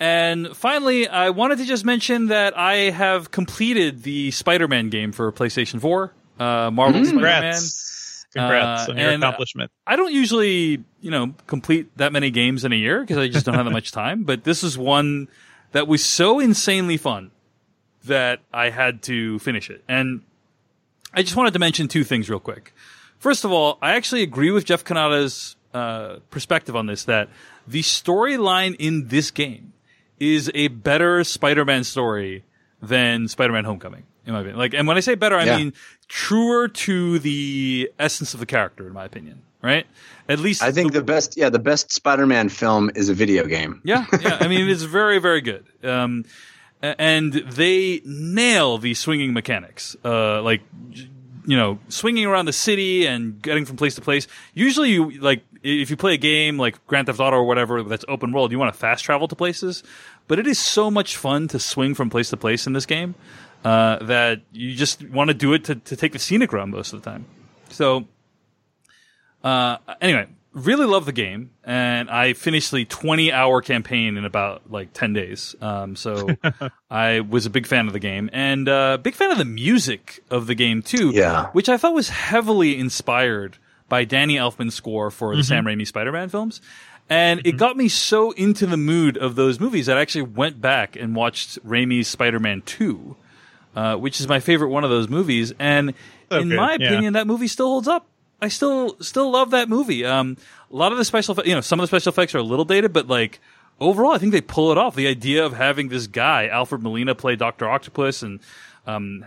And finally, I wanted to just mention that I have completed the Spider-Man game for PlayStation 4, uh, Marvel Spider-Man. Congrats, congrats Uh, on your and- accomplishment. I don't usually, you know, complete that many games in a year because I just don't have that much time. But this is one that was so insanely fun that I had to finish it. And I just wanted to mention two things real quick. First of all, I actually agree with Jeff Cannata's uh, perspective on this that the storyline in this game is a better Spider-Man story than Spider-Man Homecoming, in my opinion. Like, and when I say better, I Yeah. mean truer to the essence of the character, in my opinion. Right? At least I think the best, yeah, the best Spider-Man film is a video game. yeah, yeah. I mean, it's very, very good. Um, and they nail the swinging mechanics. Uh, like, you know, swinging around the city and getting from place to place. Usually, you like if you play a game like Grand Theft Auto or whatever that's open world, you want to fast travel to places. But it is so much fun to swing from place to place in this game uh, that you just want to do it to, to take the scenic route most of the time. So, uh, anyway, really love the game, and I finished the 20 hour campaign in about like 10 days. Um, so I was a big fan of the game, and uh, big fan of the music of the game too. Yeah. which I thought was heavily inspired by Danny Elfman's score for the Sam Raimi Spider-Man films. And it got me so into the mood of those movies that I actually went back and watched Raimi's Spider-Man 2, uh, which is my favorite one of those movies. And So in good, my yeah. opinion, that movie still holds up. I still still love that movie. Um, a lot of the special, you know, some of the special effects are a little dated, but like overall, I think they pull it off. The idea of having this guy, Alfred Molina, play Doctor Octopus, and um,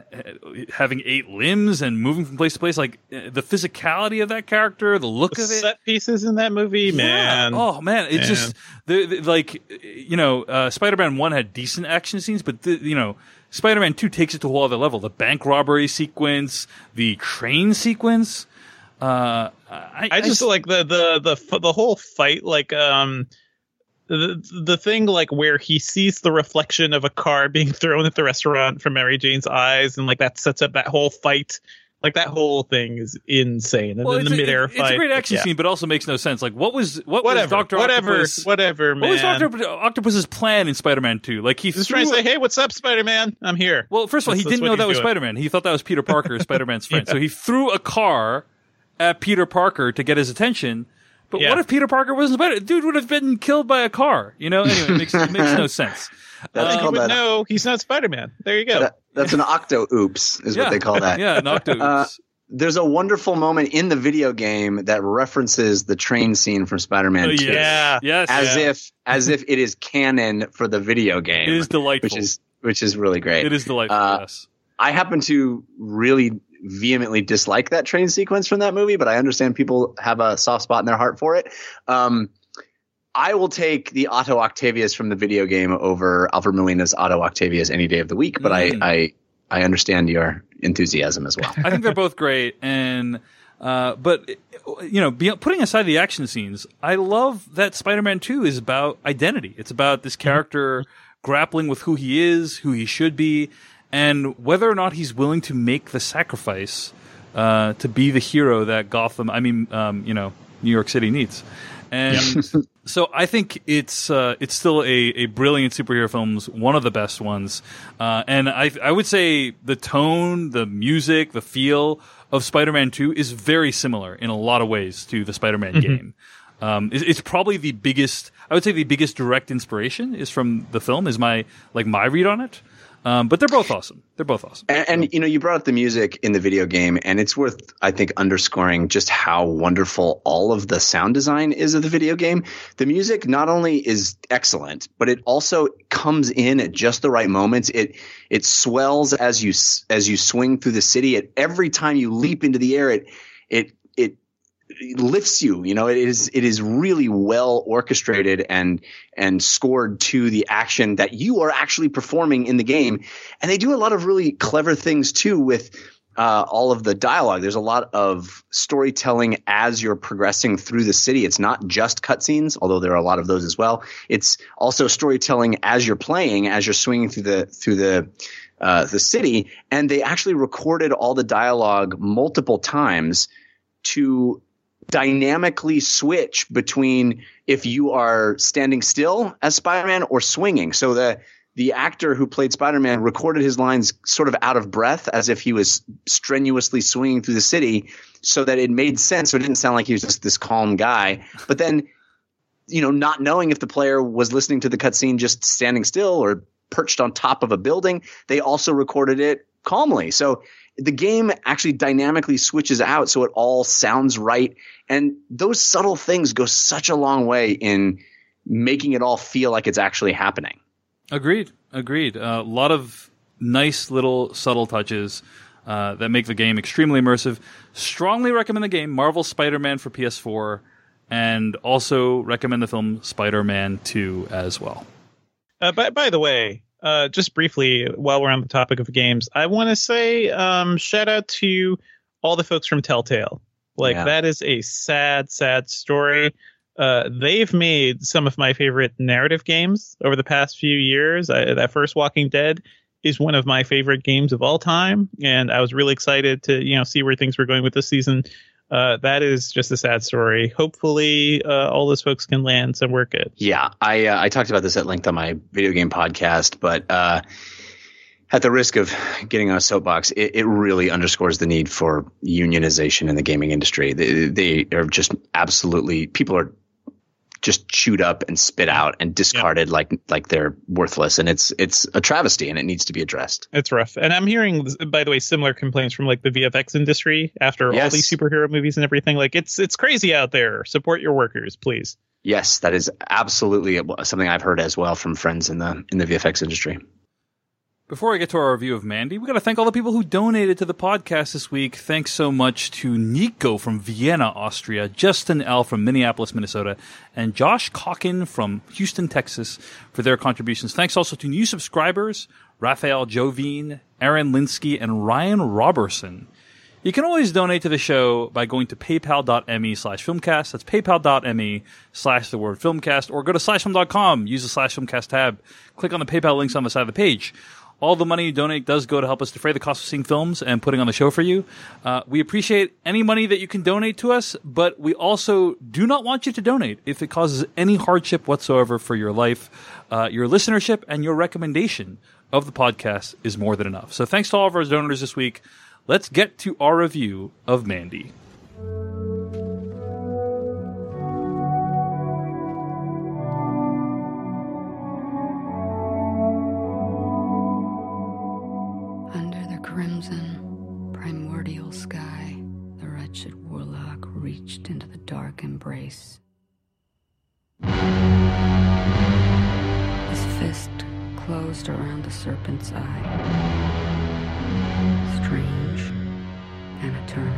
having eight limbs and moving from place to place, like uh, the physicality of that character, the look The of it, set pieces in that movie, man. Oh man, it's Man. just like you know, uh, Spider-Man One had decent action scenes, but the, you know, Spider-Man Two takes it to a whole other level. The bank robbery sequence, the train sequence. Uh, I, I just like the the the the whole fight, like um, the the thing like where he sees the reflection of a car being thrown at the restaurant from Mary Jane's eyes, and like that sets up that whole fight. Like that whole thing is insane, and well, then it's, the a, midair it's fight. a great action yeah. scene, but also makes no sense. Like, what was what Whatever, was Doctor whatever, Octopus? whatever, man. What was Doctor Octopus's plan in Spider-Man Two? Like he's Just trying to say, hey, what's up, Spider Man? I'm here. Well, first of all, he That's- didn't that's know that was doing. Spider Man. He thought that was Peter Parker, Spider Man's friend. Yeah. So he threw a car at Peter Parker to get his attention. But Yeah. what if Peter Parker wasn't Spider? Dude would have been killed by a car. You know. Anyway, it makes, it makes no sense. That's you called would that, know he's not Spider Man. There you go. that- That's an octo oops, is yeah, what they call that. Yeah, an octo. Uh, There's a wonderful moment in the video game that references the train scene from Spider-Man Oh, 2, yeah. yes, as Yeah. if as if it is canon for the video game, it is delightful. which is which is really great. it is delightful. Uh, yes. I happen to really vehemently dislike that train sequence from that movie, but I understand people have a soft spot in their heart for it. Um, I will take the Otto Octavius from the video game over Alfred Molina's Otto Octavius any day of the week, but Mm. I, I I understand your enthusiasm as well. I think they're both great, and uh, but you know, be, putting aside the action scenes, I love that Spider-Man Two is about identity. It's about this character grappling with who he is, who he should be, and whether or not he's willing to make the sacrifice uh, to be the hero that Gotham, I mean, um, you know, New York City needs. And so I think it's uh, it's still a, a brilliant superhero films, one of the best ones. Uh, and I I would say the tone, the music, the feel of Spider-Man Two is very similar in a lot of ways to the Spider-Man game. Um, it's, it's probably the biggest. I would say the biggest direct inspiration is from the film. Is my like my read on it. Um, but they're both awesome. They're both awesome. And, and you know, you brought up the music in the video game, and it's worth, I think, underscoring just how wonderful all of the sound design is of the video game. The music not only is excellent, but it also comes in at just the right moments. It it swells as you as you swing through the city. At every time you leap into the air, it it it lifts you. You know, it is it is really well orchestrated and and scored to the action that you are actually performing in the game. And they do a lot of really clever things too with uh, all of the dialogue. There's a lot of storytelling as you're progressing through the city. It's not just cutscenes, although there are a lot of those as well. It's also storytelling as you're playing, as you're swinging through the through the uh, the city. And they actually recorded all the dialogue multiple times to dynamically switch between if you are standing still as Spider-Man or swinging. So the the actor who played Spider-Man recorded his lines sort of out of breath as if he was strenuously swinging through the city so that it made sense. So it didn't sound like he was just this calm guy. But then, you know, not knowing if the player was listening to the cutscene just standing still or perched on top of a building, they also recorded it calmly. So the game actually dynamically switches out so it all sounds right. And those subtle things go such a long way in making it all feel like it's actually happening. Agreed. Agreed. A lot of nice little subtle touches uh, that make the game extremely immersive. Strongly recommend the game Marvel Spider-Man for PS4, and also recommend the film Spider-Man 2 as well. Uh, by, by the way, uh, just briefly, while we're on the topic of games, I want to say um, shout out to all the folks from Telltale. Like Yeah. that is a sad, sad story. Uh, they've made some of my favorite narrative games over the past few years. I, that first Walking Dead is one of my favorite games of all time, and I was really excited to you know see where things were going with this season. Uh, that is just a sad story. Hopefully, uh, all those folks can land somewhere good. Yeah, I uh, I talked about this at length on my video game podcast, but uh, at the risk of getting on a soapbox, it, it really underscores the need for unionization in the gaming industry. They, they are just absolutely people are just chewed up and spit out and discarded like like they're worthless, and it's it's a travesty, and it needs to be addressed. It's rough. And I'm hearing, by the way, similar complaints from like the VFX industry after all these superhero movies and everything. Like it's it's crazy out there. Support your workers, please. Yes, that is absolutely something I've heard as well from friends in the in the VFX industry. Before I get to our review of Mandy, we got to thank all the people who donated to the podcast this week. Thanks so much to Nico from Vienna, Austria, Justin L. from Minneapolis, Minnesota, and Josh Calkin from Houston, Texas for their contributions. Thanks also to new subscribers, Raphael Jovine, Aaron Linsky, and Ryan Robertson. You can always donate to the show by going to paypal.me slash filmcast. That's paypal.me slash the word filmcast or go to slashfilm.com. Use the slash filmcast tab. Click on the PayPal links on the side of the page. All the money you donate does go to help us defray the cost of seeing films and putting on the show for you. Uh, we appreciate any money that you can donate to us, but we also do not want you to donate if it causes any hardship whatsoever for your life. Uh, your listenership and your recommendation of the podcast is more than enough. So thanks to all of our donors this week. Let's get to our review of Mandy. Closed around the serpent's eye. Strange, Anna Turner.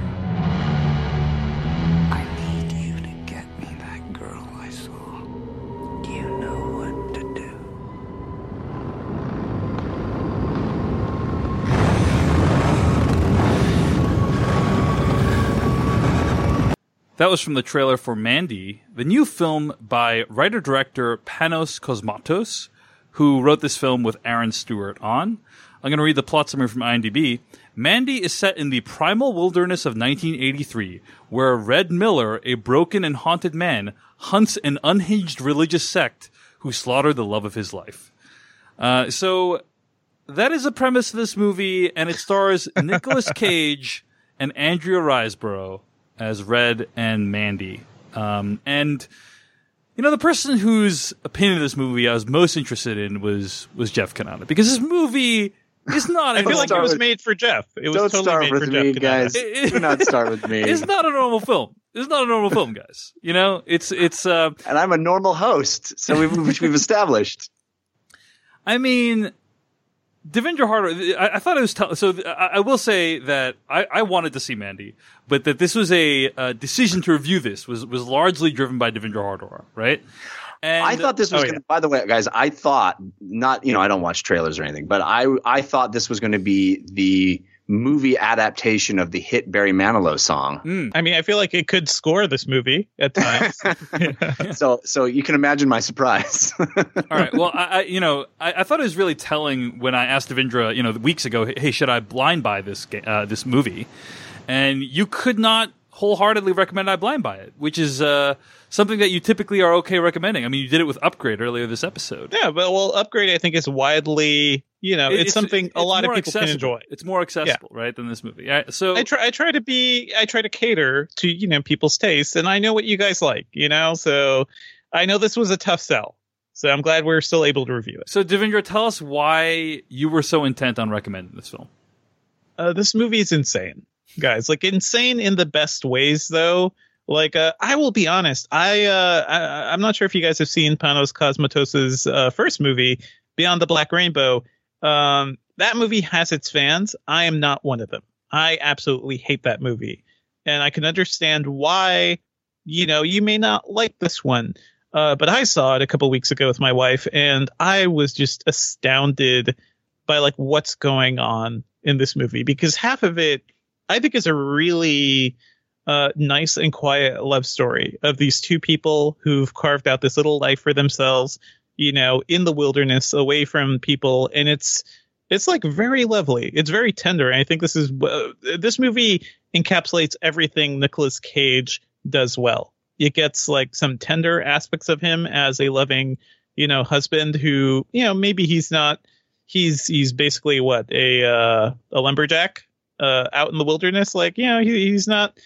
I need you to get me that girl I saw. You know what to do. That was from the trailer for Mandy, the new film by writer director Panos Cosmatos, who wrote this film with Aaron Stewart-Ahn. I'm going to read the plot summary from IMDb. Mandy is set in the primal wilderness of 1983, where Red Miller, a broken and haunted man, hunts an unhinged religious sect who slaughtered the love of his life. Uh, so that is the premise of this movie, and it stars Nicolas Cage and Andrea Riseborough as Red and Mandy. Um, and you know, the person whose opinion of this movie I was most interested in was was Jeff Cannata because this movie is not. I feel like it was with- made for Jeff. It was Don't totally start made with for me, Jeff. guys. Cannata. Do not start with me. It's not a normal film. It's not a normal film, guys. You know, it's it's. Uh, and I'm a normal host, so we've, which we've established. I mean, Devindra Hardawar. I, I thought it was t- so. th- I, I will say that I, I wanted to see Mandy, but that this was a, uh decision to review this was was largely driven by Devindra Hardawar, right? And I thought this was oh, going yeah. By the way, guys, I thought not. You know, I don't watch trailers or anything, but I I thought this was going to be the movie adaptation of the hit Barry Manilow song. I mean, I feel like it could score this movie at times. So so you can imagine my surprise. All right. Well, I, I you know, I, I thought it was really telling when I asked Devindra, you know, weeks ago, hey, should I blind buy this ga- uh, this movie? And you could not wholeheartedly recommend I blind buy it, which is uh, something that you typically are okay recommending. I mean, you did it with Upgrade earlier this episode. yeah, but well, upgrade I think is widely, you know, It- it's, something a lot of people can enjoy. It's more accessible, right, than this movie. Right, so I try I try to be I try to cater to, you know, people's tastes and I know what you guys like, you know? So I know this was a tough sell. So I'm glad we're still able to review it. so Devindra, tell us why you were so intent on recommending this film. Uh, this movie is insane, guys. Like insane in the best ways, though. Like uh, I will be honest, I, uh, I I'm not sure if you guys have seen Panos Cosmatos's uh, first movie, Beyond the Black Rainbow. Um, that movie has its fans. I am not one of them. I absolutely hate that movie, and I can understand why. You know, you may not like this one. Uh, but I saw it a couple weeks ago with my wife, and I was just astounded by like what's going on in this movie because half of it I think is a really uh, nice and quiet love story of these two people who've carved out this little life for themselves, you know, in the wilderness, away from people, and it's it's like very lovely. It's very tender. And I think this is uh, this movie encapsulates everything Nicolas Cage does well. It gets like some tender aspects of him as a loving, you know, husband who, you know, maybe he's not he's he's basically what a uh, a lumberjack uh, out in the wilderness. Like you know he, he's not.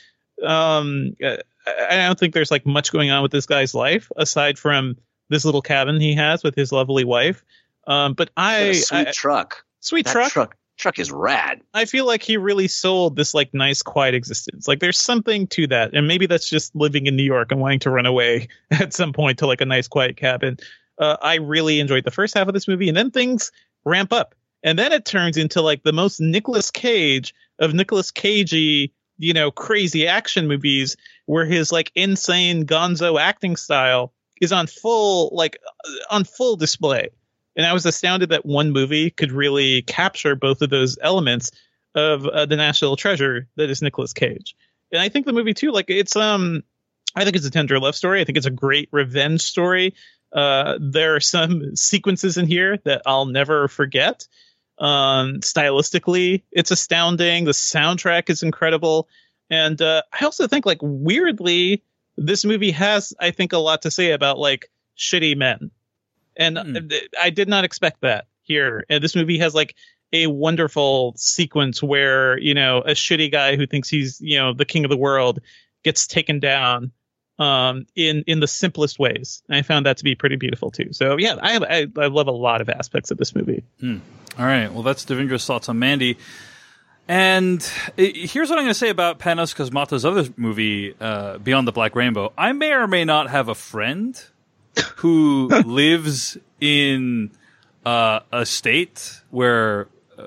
Um, uh, I don't think there's like much going on with this guy's life aside from this little cabin he has with his lovely wife. Um, but I, sweet I truck. sweet That truck. truck truck is rad. I feel like he really sold this like nice quiet existence. Like there's something to that. And maybe that's just living in New York and wanting to run away at some point to like a nice quiet cabin. Uh, I really enjoyed the first half of this movie and then things ramp up. And then it turns into like the most Nicolas Cage of Nicolas Cagey, you know, crazy action movies where his like insane gonzo acting style is on full like uh, on full display. And I was astounded that one movie could really capture both of those elements of uh, the national treasure that is Nicolas Cage. And I think the movie too, like it's um, I think it's a tender love story. I think it's a great revenge story. Uh, there are some sequences in here that I'll never forget. Um, stylistically, it's astounding. The soundtrack is incredible, and uh, I also think like weirdly, this movie has I think a lot to say about like shitty men, and uh, I did not expect that here. And this movie has like a wonderful sequence where you know a shitty guy who thinks he's you know the king of the world gets taken down um in in the simplest ways and i found that to be pretty beautiful too so yeah i i, I love a lot of aspects of this movie All right. Well, that's Devindra's thoughts on Mandy. And here's what I'm going to say about Panos Cosmatos' other movie, uh, Beyond the Black Rainbow. I may or may not have a friend who lives in uh, a state where uh,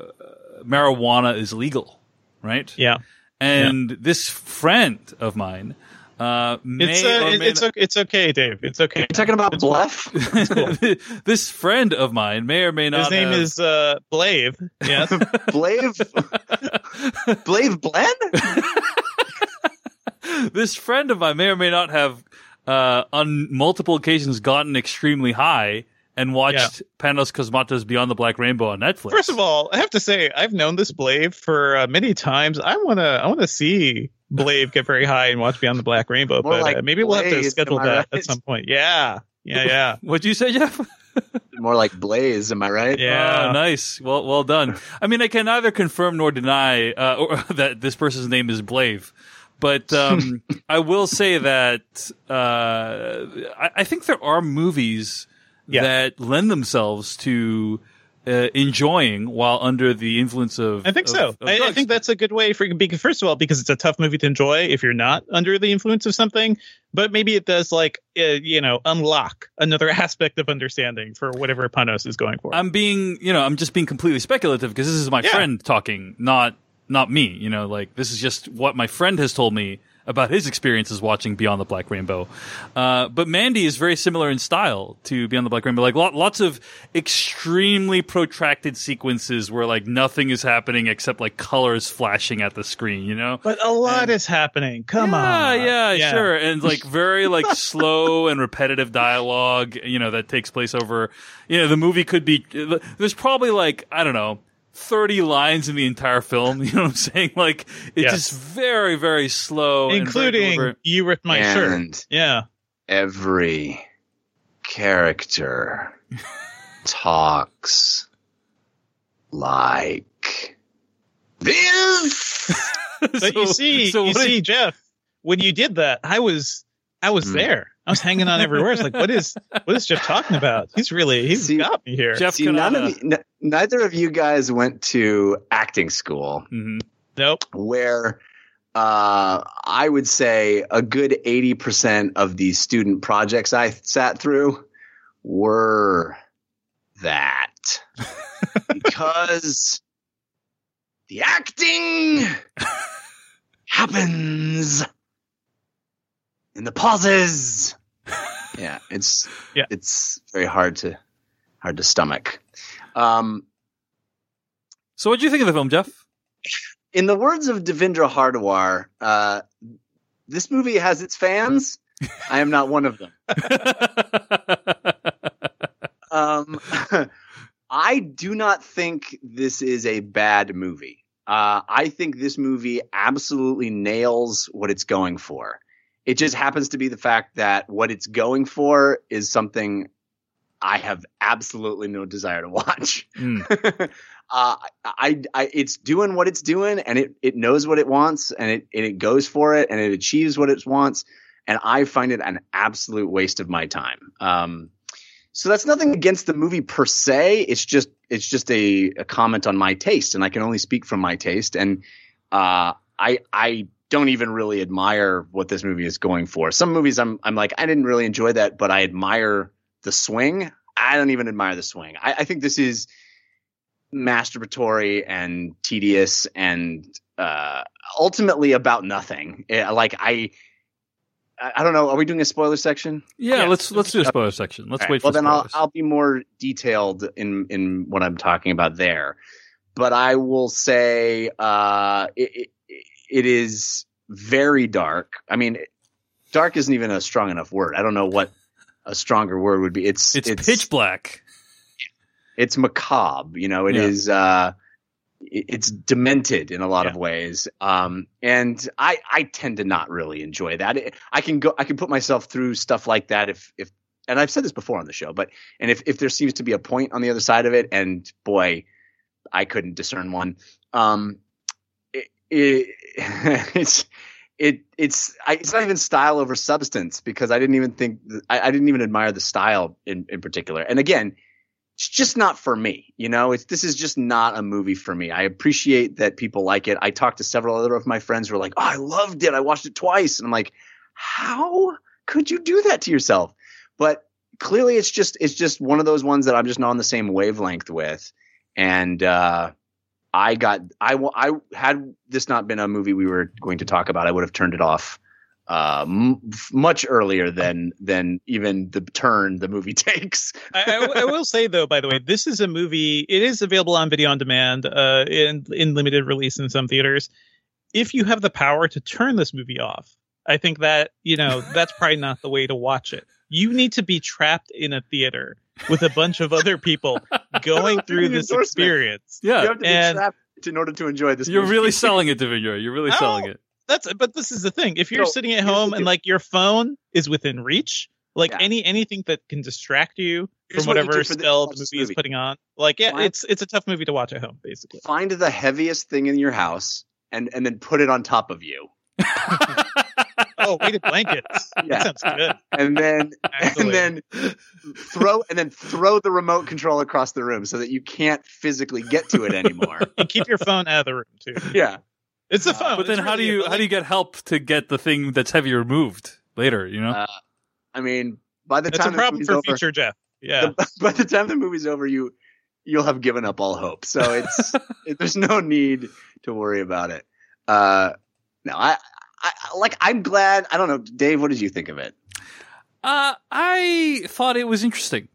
marijuana is legal, right? yeah and this friend of mine uh, It's uh, it- it's not- okay, it's okay, Dave. It's okay. You're talking about bluff? this friend of mine may or may not. His name have- is uh, Blave. Yes. Blave? Blave Blen? this friend of mine may or may not have uh, on multiple occasions gotten extremely high and watched Panos Cosmatos Beyond the Black Rainbow on Netflix. First of all, I have to say I've known this Blave for uh, many times. I wanna I wanna see Blave get very high and watch Beyond the Black Rainbow, More but like uh, maybe we'll have to schedule that right? at some point. Yeah, yeah, yeah. what'd you say, Jeff? More like Blaze, am I right? Yeah. Oh, nice. Well, well done. I mean, I can neither confirm nor deny uh, or, that this person's name is Blave, but um, I will say that uh, I, I think there are movies Yeah. that lend themselves to uh, enjoying while under the influence of. I think of- so. of I, I think that's a good way for because first of all, because it's a tough movie to enjoy if you're not under the influence of something, but maybe it does like uh, you know unlock another aspect of understanding for whatever Panos is going for. I'm being, you know, I'm just being completely speculative because this is my Yeah. friend talking, not not me. You know, like this is just what my friend has told me about his experiences watching Beyond the Black Rainbow. Uh, but Mandy is very similar in style to Beyond the Black Rainbow. Like lot, lots of extremely protracted sequences where like nothing is happening except like colors flashing at the screen. You know. but a lot is happening. Come yeah, on. Yeah, yeah, sure. And like very like slow and repetitive dialogue, you know, that takes place over, you know, the movie could be, there's probably like, I don't know, 30 lines in the entire film. You know what I'm saying? Like, it's Yes. just very, very slow. and very including you ripped my shirt. Yeah. every character talks like this. But you see, so you see, did- Jeff, when you did that, I was, I was Hmm. there. I was hanging on everywhere. It's like, what is, what is Jeff talking about? He's really, he's See, got me here. Jeff See, none of you, n- neither of you guys went to acting school. Mhm. Nope. where uh, I would say a good 80% of the student projects I sat through were that. because the acting happens in the pauses. Yeah, it's Yeah. it's very hard to hard to stomach. Um, So what do you think of the film, Jeff? in the words of Devindra Hardawar, uh, this movie has its fans. I am not one of them. Um, I do not think this is a bad movie. Uh, I think this movie absolutely nails what it's going for. It just happens to be the fact that what it's going for is something I have absolutely no desire to watch. Mm. uh, I, I, it's doing what it's doing, and it, it knows what it wants, and it, and it goes for it, and it achieves what it wants, and I find it an absolute waste of my time. Um, so that's nothing against the movie per se. It's just, it's just a, a comment on my taste, and I can only speak from my taste. And uh, I, I don't even really admire what this movie is going for. Some movies, I'm, I'm like, I didn't really enjoy that, but I admire the swing. I don't even admire the swing. I, I think this is masturbatory and tedious and uh, ultimately about nothing. Eh, like I, I I don't know. Are we doing a spoiler section? Yeah, Yeah. let's let's do a spoiler section. Let's All right, wait well, for then I'll. I'll be more detailed in in what I'm talking about there. But I will say uh, it, it, it is very dark. I mean, dark isn't even a strong enough word. I don't know what a stronger word would be. It's it's, pitch black. it's macabre you know it Yeah. is uh it's demented in a lot of ways um and i i tend to not really enjoy that i can go i can put myself through stuff like that if if and i've said this before on the show but and if if there seems to be a point on the other side of it and boy i couldn't discern one um it, it it's it it's I, it's not even style over substance because I didn't even think I, I didn't even admire the style in in particular. And again, it's just not for me. You know, it's this is just not a movie for me. I appreciate that people like it. I talked to several other of my friends who were like, "Oh, I loved it. I watched it twice." And I'm like, "How could you do that to yourself?" But clearly, it's just it's just one of those ones that I'm just not on the same wavelength with. And uh, I got I I had this not been a movie we were going to talk about, I would have turned it off uh, m- much earlier than than even the turn the movie takes. I, I, I will say though, by the way, this is a movie. It is available on video on demand, uh, in in limited release in some theaters. If you have the power to turn this movie off, I think that you know that's probably not the way to watch it. You need to be trapped in a theater with a bunch of other people going through this experience. Yeah. you have to and- trapped in order to enjoy this. You're movie. really selling it, Davigno. You're really selling it. That's but this is the thing. If you're So, sitting at home and like your phone is within reach, like Yeah. any anything that can distract you Here's from what you whatever do the- spell the this movie is movie. putting on, like yeah, Find- it's it's a tough movie to watch at home, basically. find the heaviest thing in your house and and then put it on top of you. Oh, weighted blankets. Yeah. That sounds good. And then Actually. and then throw and then throw the remote control across the room so that you can't physically get to it anymore. and keep your phone out of the room too. yeah. It's a phone. but then it's how do you how do you get help to get the thing that's heavy removed later? You know. Uh, I mean, by the That's a time the problem movie's for over, future Jeff. Yeah. the- by the time the movie's over, you you'll have given up all hope. So it's it, there's no need to worry about it. Uh, no, I, I like. I'm glad. I don't know, Dave. What did you think of it? Uh, I thought it was interesting.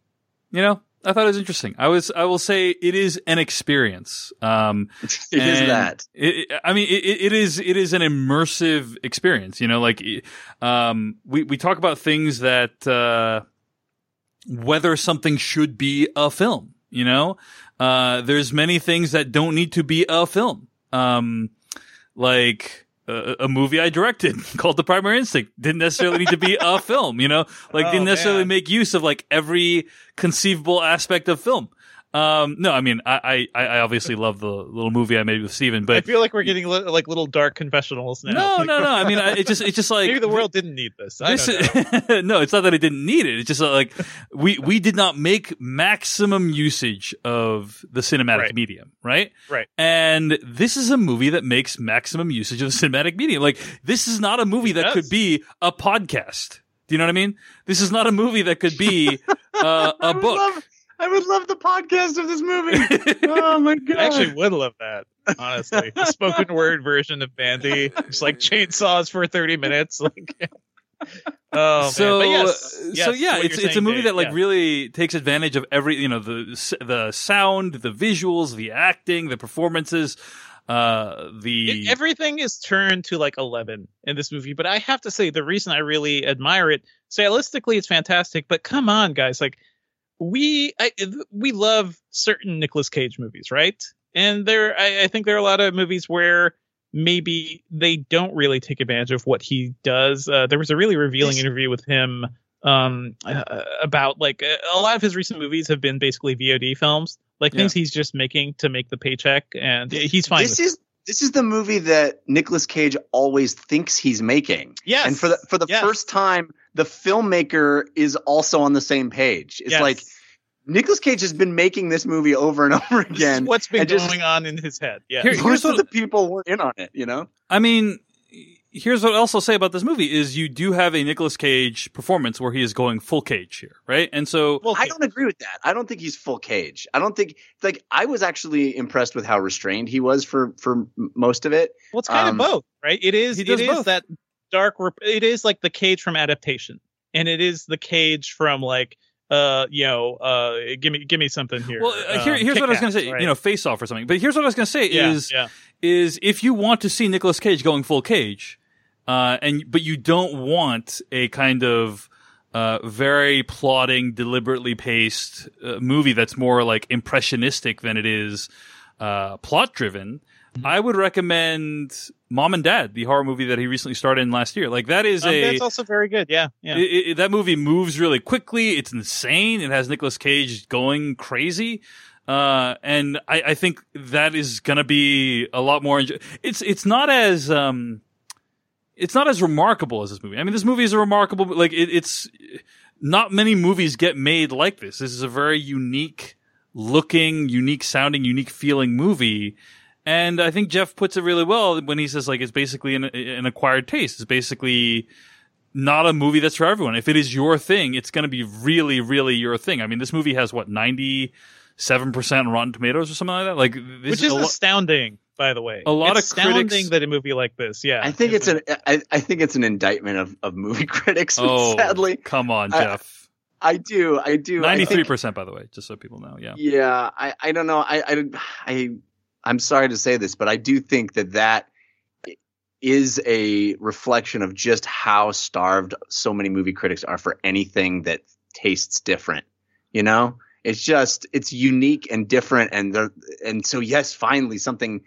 You know, I thought it was interesting. I was, I will say it is an experience. Um, It is that. It, I mean, it, it is, it is an immersive experience, you know, like, um, we, we talk about things that, uh, whether something should be a film, you know, uh, there's many things that don't need to be a film. Um, like, a, a movie I directed called The Primary Instinct didn't necessarily need to be a film, you know, like Oh, didn't necessarily man. make use of like every conceivable aspect of film. Um, no, I mean, I, I, I obviously love the little movie I made with Steven, but I feel like we're getting li- like little dark confessionals now. no, no, no. I mean, I, it just, it's just like Maybe the world didn't need this. This no, it's not that it didn't need it. It's just uh, like we we did not make maximum usage of the cinematic Right. medium, right? Right. And this is a movie that makes maximum usage of the cinematic medium. Like this is not a movie that could be a podcast. Do you know what I mean? This is not a movie that could be uh, a book. love- I would love the podcast of this movie. oh my god! I actually would love that. Honestly, the spoken word version of Mandy, just like chainsaws for thirty minutes. Like, oh so, man. But yes, uh, yes, so yeah, it's it's a movie Dave, that like yeah. really takes advantage of every you know the the sound, the visuals, the acting, the performances, uh, the It- everything is turned to like 11 in this movie but i have to say the reason i really admire it stylistically it's fantastic but come on guys like we I, we love certain Nicolas cage movies right and there I, I think there are a lot of movies where maybe they don't really take advantage of what he does uh, there was a really revealing interview with him um uh, about like a, a lot of his recent movies have been basically vod films like Yeah. things he's just making to make the paycheck and he's fine This is this is the movie that Nicolas Cage always thinks he's making. Yes. And for the for the Yes. first time, the filmmaker is also on the same page. It's Yes. like Nicolas Cage has been making this movie over and over This is again. what's been and just- going on in his head. Yeah. Here- Most here's what- the people weren't in on it, you know. I mean, here's what else I'll say about this movie is you do have a Nicolas Cage performance where he is going full cage here, right? And so Well, I don't agree with that. I don't think he's full cage. I don't think like I was actually impressed with how restrained he was for for most of it. well, it's kind um, of both, right? It is. he It does is both. that dark. Rep- it is like the cage from adaptation, and it is the cage from like uh you know uh give me give me something here. Well, uh, here, Um, here's what I was going to say, right? you know, face off or something. But here's what I was going to say yeah, is yeah. is if you want to see Nicolas Cage going full cage, uh, and but you don't want a kind of uh, very plotting, deliberately paced uh, movie that's more like impressionistic than it is uh, plot driven. Mm-hmm. I would recommend Mom and Dad, the horror movie that he recently starred in last year. Like that is Um, a that's also very good. Yeah, yeah. it, it, that movie moves really quickly. It's insane. It has Nicolas Cage going crazy. Uh, and I, I think that is gonna be a lot more. Enjo- it's it's not as um, it's not as remarkable as this movie. I mean, this movie is a remarkable. Like it, it's not many movies get made like this. This is a very unique looking, unique sounding, unique feeling movie. And I think Jeff puts it really well when he says like it's basically an, an acquired taste. It's basically not a movie that's for everyone. If it is your thing, it's going to be really, really your thing. I mean, this movie has what ninety seven percent Rotten Tomatoes or something like that. Like this which is a lo- astounding, by the way. A lot it's of critics- astounding that a movie like this, yeah. I think it's an I, I think it's an indictment of, of movie critics. oh, sadly, come on, Jeff. I do. I do. I Ninety think- three percent, by the way, just so people know. Yeah. Yeah, I, I don't know. I, I, I, I'm sorry to say this, but I do think that that is a reflection of just how starved so many movie critics are for anything that tastes different. You know, it's just it's unique and different, and they're and so yes, finally something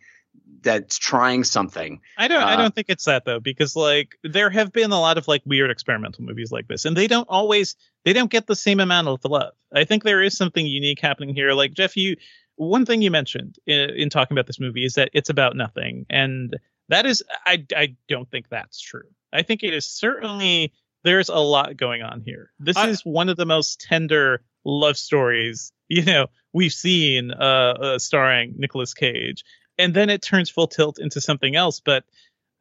that's trying something. I don't I Uh, don't think it's that though because like there have been a lot of like weird experimental movies like this and they don't always they don't get the same amount of love. I think there is something unique happening here. Like Jeff you one thing you mentioned in, in talking about this movie is that it's about nothing and that is I I don't think that's true. I think it is certainly there's a lot going on here. This I- is one of the most tender love stories, you know, we've seen uh, uh starring Nicolas Cage and then it turns full tilt into something else. But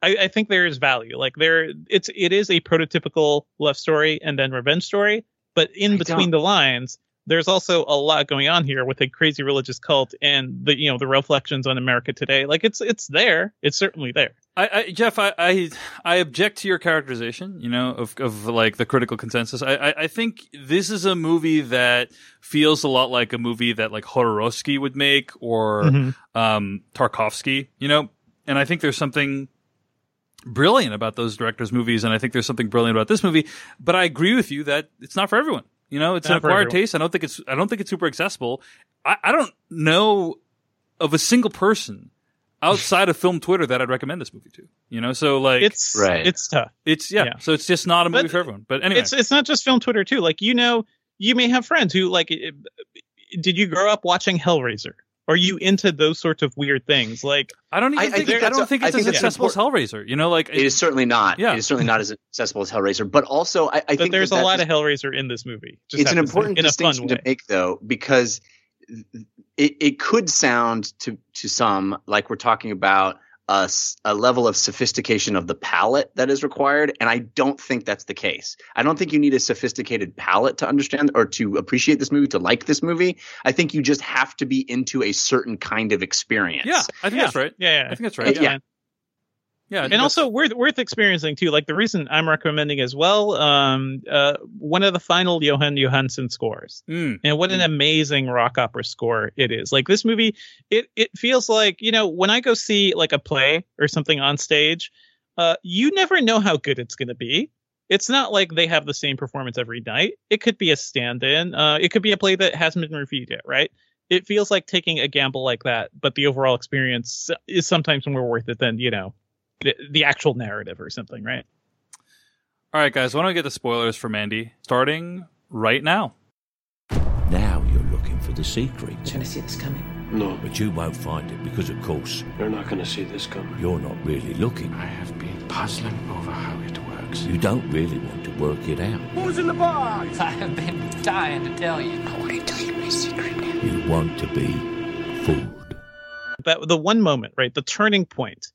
I, I think there is value. Like there, it's it is a prototypical love story and then revenge story. But in I between the lines, there's also a lot going on here with a crazy religious cult and the you know the reflections on America today. Like it's it's there. It's certainly there. I, I Jeff, I, I I object to your characterization. You know, of of like the critical consensus. I, I I think this is a movie that feels a lot like a movie that like Jodorowsky would make or Mm-hmm. um Tarkovsky. You know, and I think there's something brilliant about those directors' movies, and I think there's something brilliant about this movie. But I agree with you that it's not for everyone. You know, it's Not an acquired taste. I don't think it's I don't think it's super accessible. I, I don't know of a single person outside of film Twitter that I'd recommend this movie to. You know, so like It's Right. It's tough. it's yeah, yeah. so it's just not a movie But for everyone. But anyway, It's it's not just film Twitter too. Like you know, you may have friends who like. it- Did you grow up watching Hellraiser? Are you into those sorts of weird things? Like I don't even I- I think, think I don't a- think I it's think as that's accessible as Hellraiser. You know, like It is certainly not. Yeah. It is certainly not as accessible as Hellraiser. But also, I, I but think there's that a lot that of Hellraiser in this movie. Just it's an have to say, important in a fun distinction to make though because it, it could sound to to some like we're talking about a, s- a level of sophistication of the palette that is required and i don't think that's the case i don't think you need a sophisticated palette to understand or to appreciate this movie to like this movie i think you just have to be into a certain kind of experience yeah, I think Yeah. that's right. Yeah, yeah. I think that's right. Yeah. Yeah, yeah. And also worth worth experiencing too. Like the reason I'm recommending as well, um, uh, one of the final Jóhann Jóhannsson scores, Mm. and what an amazing rock opera score it is. Like this movie, it it feels like you know when I go see like a play or something on stage, uh, you never know how good it's going to be. It's not like they have the same performance every night. It could be a stand-in. Uh, it could be a play that hasn't been reviewed yet, right? It feels like taking a gamble like that, but the overall experience is sometimes more worth it than you know the, the actual narrative or something, right? All right, guys. Why don't we get the spoilers for Mandy starting right now? Now you're looking for the secret. Gonna see this coming. No, But you won't find it because, of course, you're not going to see this coming. you're not really looking. I have been puzzling over how it works. You don't really want to work it out. Who's in the box? I have been dying to tell you. I want to tell you my secret now. You want to be fooled. that the one moment, right, the turning point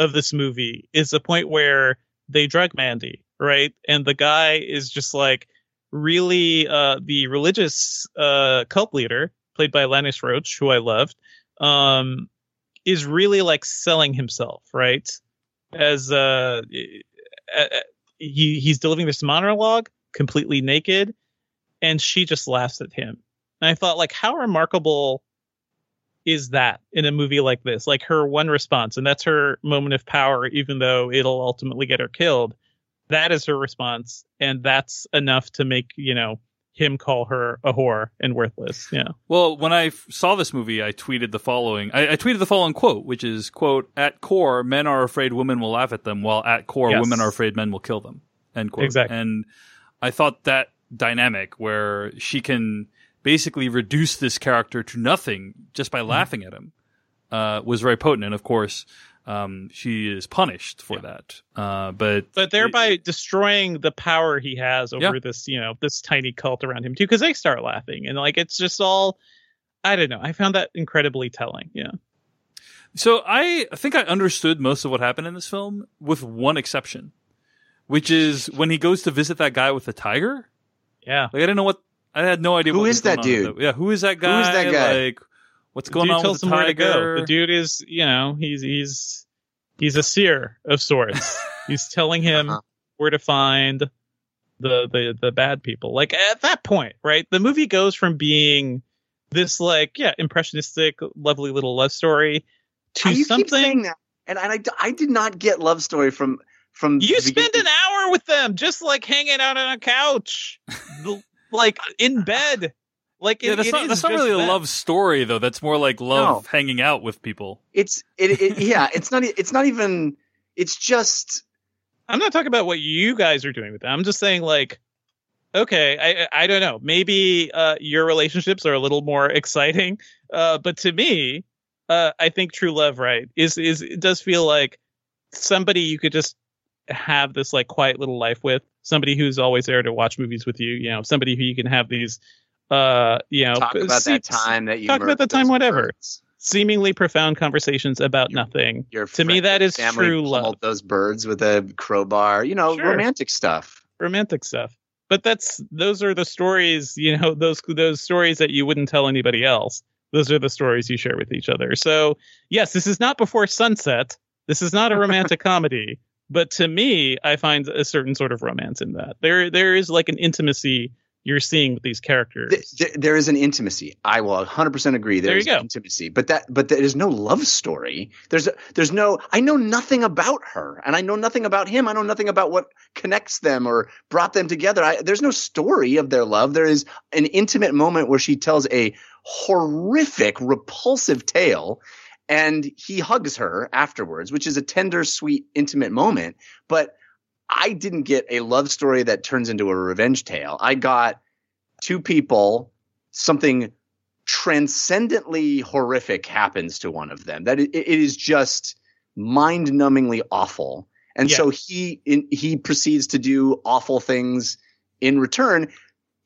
of this movie is the point where they drug Mandy, right, and the guy is just like really uh, the religious uh, cult leader played by Linus Roache, who I loved, um, is really like selling himself, right, as uh, he he's delivering this monologue completely naked, and she just laughs at him. And I thought, like, how remarkable is that in a movie like this? Like her one response, and that's her moment of power, even though it'll ultimately get her killed. That is her response, and that's enough to make you know him call her a whore and worthless. Yeah, Well, when I f- saw this movie, I tweeted the following. I, I tweeted the following quote, which is quote: "At core, men are afraid women will laugh at them, while at core, Yes. women are afraid men will kill them." End quote. Exactly. And I thought that dynamic where she can basically reduce this character to nothing just Mm-hmm. by laughing at him uh, was very potent. And of course, um, she is punished for that. Uh, but but thereby destroying the power he has over Yeah. this you know this tiny cult around him too, because they start laughing and like it's just all. I don't know. I found that incredibly telling. Yeah. So I think I understood most of what happened in this film, with one exception, which is when he goes to visit that guy with the tiger. Yeah. Like I didn't know what I had no idea. Who what is was that on dude? it. Yeah, who is that guy? Who is that guy? Like, what's The going dude on tells with the them where to go. The dude is, you know, he's he's he's a seer of sorts. he's telling him Uh-huh. where to find the the the bad people. Like at that point, right? The movie goes from being this like yeah impressionistic, lovely little love story to you keep saying something. that, and I, I did not get love story from from. You spend an hour with them, just like hanging out on a couch, l- like in bed. Like yeah, it- that's it not is that's not just really a love story though. That's more like love No. hanging out with people. It's it, it yeah. It's not. It's not even. It's just. I'm not talking about what you guys are doing with them. I'm just saying, like, okay, I I don't know. Maybe uh, your relationships are a little more exciting, uh, but to me, uh, I think true love, right, is is it does feel like somebody you could just have this like quiet little life with, somebody who's always there to watch movies with you. You know, somebody who you can have these, uh, you know, Talk about se- that time that you talk about the time, whatever. birds. seemingly profound conversations about Your- nothing. Your To me, that is true love. Those birds with a crowbar. You know, Sure. romantic stuff. romantic stuff. But that's those are the stories, you know, those those stories that you wouldn't tell anybody else. Those are the stories you share with each other. So, yes, this is not before sunset. This is not a romantic comedy, but to me, I find a certain sort of romance in that. There there is like an intimacy you're seeing with these characters. Th- th- there is an intimacy. I will 100% agree. There you There's go. intimacy, but that but there is no love story. There's there's no. I know nothing about her, and I know nothing about him. I know nothing about what connects them or brought them together. I, there's no story of their love. There is an intimate moment where she tells a horrific, repulsive tale, and he hugs her afterwards, which is a tender, sweet, intimate moment. But I didn't get a love story that turns into a revenge tale. I got two people, something transcendently horrific happens to one of them. That it, it is just mind-numbingly awful. And Yeah. so he in, he proceeds to do awful things in return,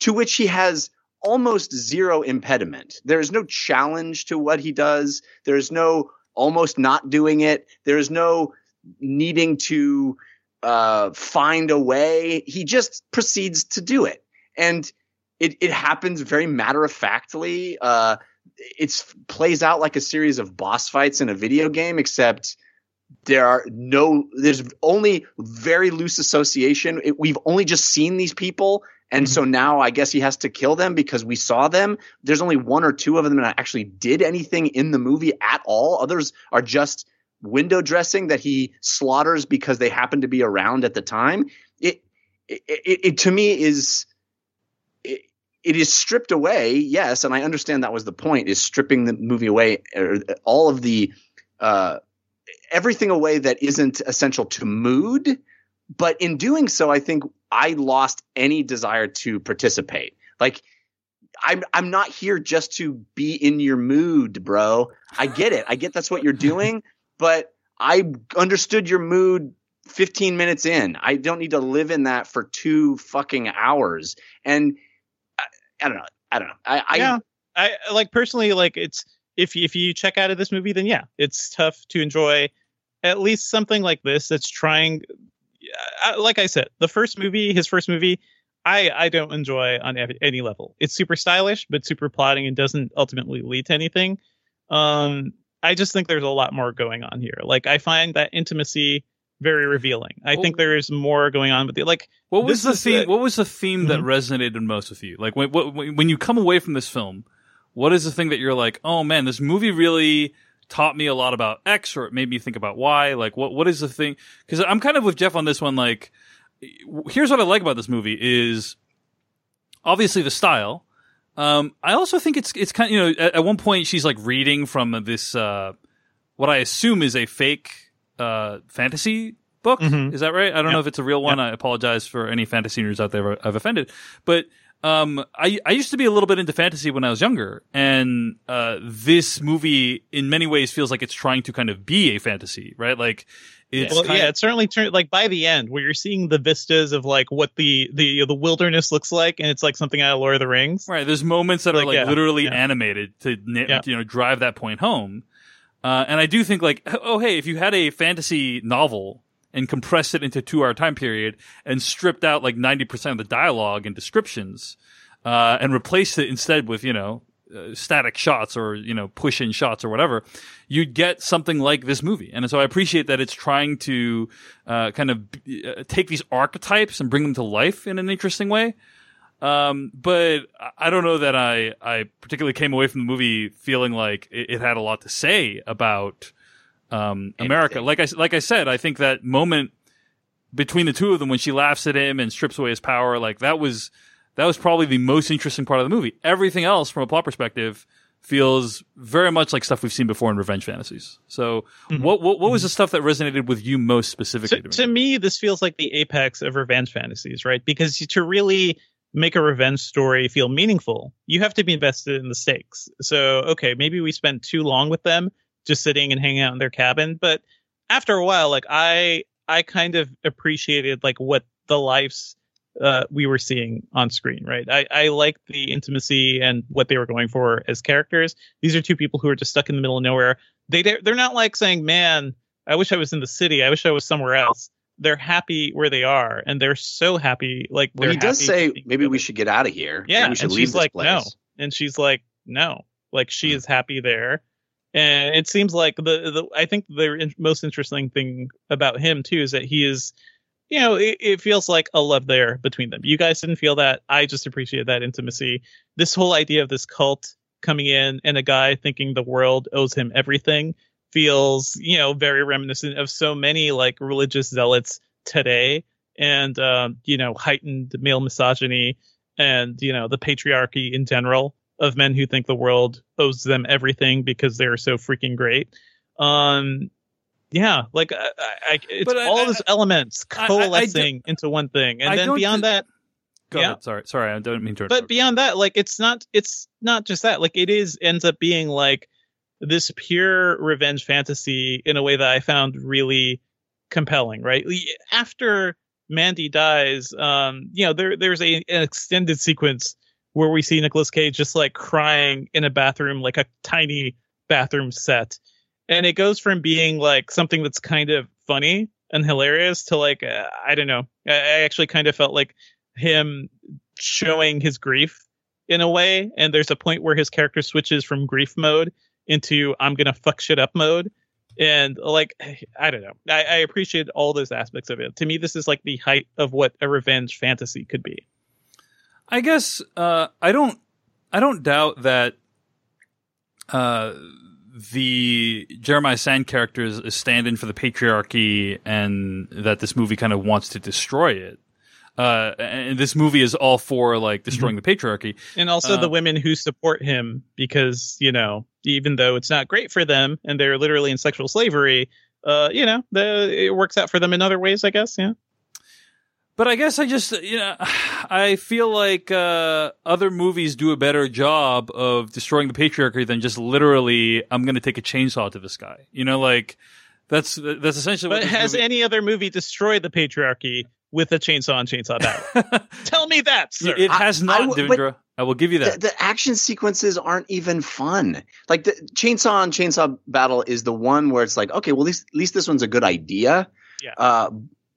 to which he has almost zero impediment. There is no challenge to what he does. There is no almost not doing it. There is no needing to uh, find a way. He just proceeds to do it, and it it happens very matter of factly. Uh, it's plays out like a series of boss fights in a video game, except there are no there's only very loose association. It, we've only just seen these people. And so now I guess he has to kill them because we saw them. There's only one or two of them that actually did anything in the movie at all. Others are just window dressing that he slaughters because they happen to be around at the time. It, it, it, it to me is, it, it is stripped away. Yes. And I understand that was the point is stripping the movie away, or all of the, uh, everything away that isn't essential to mood. But in doing so, I think I lost any desire to participate. Like, I'm I'm not here just to be in your mood, bro. I get it. I get that's what you're doing, but I understood your mood 15 minutes in. I don't need to live in that for two fucking hours. And I, I don't know. I don't know. I, I yeah, I like personally like it's if if you check out of this movie, then yeah, it's tough to enjoy at least something like this that's trying. Like I said, the first movie, his first movie, I I don't enjoy on any level. It's super stylish, but super plotting and doesn't ultimately lead to anything. Um, I just think there's a lot more going on here. Like I find that intimacy very revealing. I think there is more going on with the like. What was the theme? the- what was the theme that Mhm. resonated most with you? Like when when you come away from this film, what is the thing that you're like, oh man, this movie really taught me a lot about X, or it made me think about Y. Like what what is the thing? Because I'm kind of with Jeff on this one. Like, here's what I like about this movie is obviously the style. Um, I also think it's it's kind of you know at, at one point she's like reading from this uh, what I assume is a fake uh, fantasy book. Mhm. Is that right? I don't Yeah. know if it's a real one. I apologize for any fantasy nerds out there I've offended, but um, I I used to be a little bit into fantasy when I was younger, and uh, this movie in many ways feels like it's trying to kind of be a fantasy, right? Like it's well, yeah, of, it's certainly turned like by the end where you're seeing the vistas of like what the the the wilderness looks like, and it's like something out of Lord of the Rings. Right. There's moments that are Like, like yeah, literally yeah. animated to Yeah. you know drive that point home. Uh, and I do think like oh hey if you had a fantasy novel and compressed it into two hour time period and stripped out like 90% of the dialogue and descriptions uh, and replaced it instead with you know uh, static shots or you know push in shots or whatever, you'd get something like this movie. And so I appreciate that it's trying to uh, kind of uh, take these archetypes and bring them to life in an interesting way. Um, but I don't know that I, I particularly came away from the movie feeling like it, it had a lot to say about um, America. Like I like I said, I think that moment between the two of them when she laughs at him and strips away his power, like that was that was probably the most interesting part of the movie. Everything else, from a plot perspective, feels very much like stuff we've seen before in revenge fantasies. So, Mhm. what, what what was the stuff that resonated with you most specifically? to, to me this feels like the apex of revenge fantasies right because to really make a revenge story feel meaningful you have to be invested in the stakes so okay maybe we spent too long with them just sitting and hanging out in their cabin but after a while like i i kind of appreciated like what the lives uh, we were seeing on screen, right? I, I like the intimacy and what they were going for as characters. These are two people who are just stuck in the middle of nowhere. They they're, not like saying, "Man, I wish I was in the city. I wish I was somewhere else." They're happy where they are, and they're so happy. Like Well, he does say maybe we should get out of here. Yeah, we should and leave she's this like, place. no, and she's like, no, like she Hmm. is happy there, and it seems like the the I think the in- most interesting thing about him too is that he is, you know, it, it feels like a love there between them. You guys didn't feel that. I just appreciate that intimacy. This whole idea of this cult coming in and a guy thinking the world owes him everything feels, you know, very reminiscent of so many like religious zealots today and um, you know heightened male misogyny and you know the patriarchy in general of men who think the world owes them everything because they're so freaking great um yeah like I, I, it's I- all those elements do- coalescing into one thing and then beyond thi- that Go yeah. ahead. Sorry, sorry, I don't mean to. but beyond that like it's not it's not just that like it is ends up being like this pure revenge fantasy in a way that i found really compelling right after mandy dies um you know there there's a an extended sequence where we see Nicolas Cage just like crying in a bathroom like a tiny bathroom set. And it goes from being like something that's kind of funny and hilarious to like uh, i don't know. I, I actually kind of felt like him showing his grief in a way and there's a point where his character switches from grief mode into i'm gonna fuck shit up mode. And like i don't know. I, I appreciate all those aspects of it. To me this is like the height of what a revenge fantasy could be I guess uh, I don't. I don't doubt that uh, the Jeremiah Sand character is, is stand-in for the patriarchy, and that this movie kind of wants to destroy it. Uh, and this movie is all for like destroying the patriarchy. and also Uh, the women who support him because you know even though it's not great for them and they're literally in sexual slavery uh you know the it works out for them in other ways i guess yeah But I guess I just, you know, I feel like uh, other movies do a better job of destroying the patriarchy than just literally, I'm going to take a chainsaw to this guy. You know, like that's that's essentially. but what has movie- any other movie destroyed the patriarchy with a chainsaw and chainsaw battle tell me that sir. it has I- not, I w- Devindra. I will give you The, that. the action sequences aren't even fun. Like the chainsaw and chainsaw battle is the one where it's like, okay, well, at least, at least this one's a good idea. Yeah. Uh,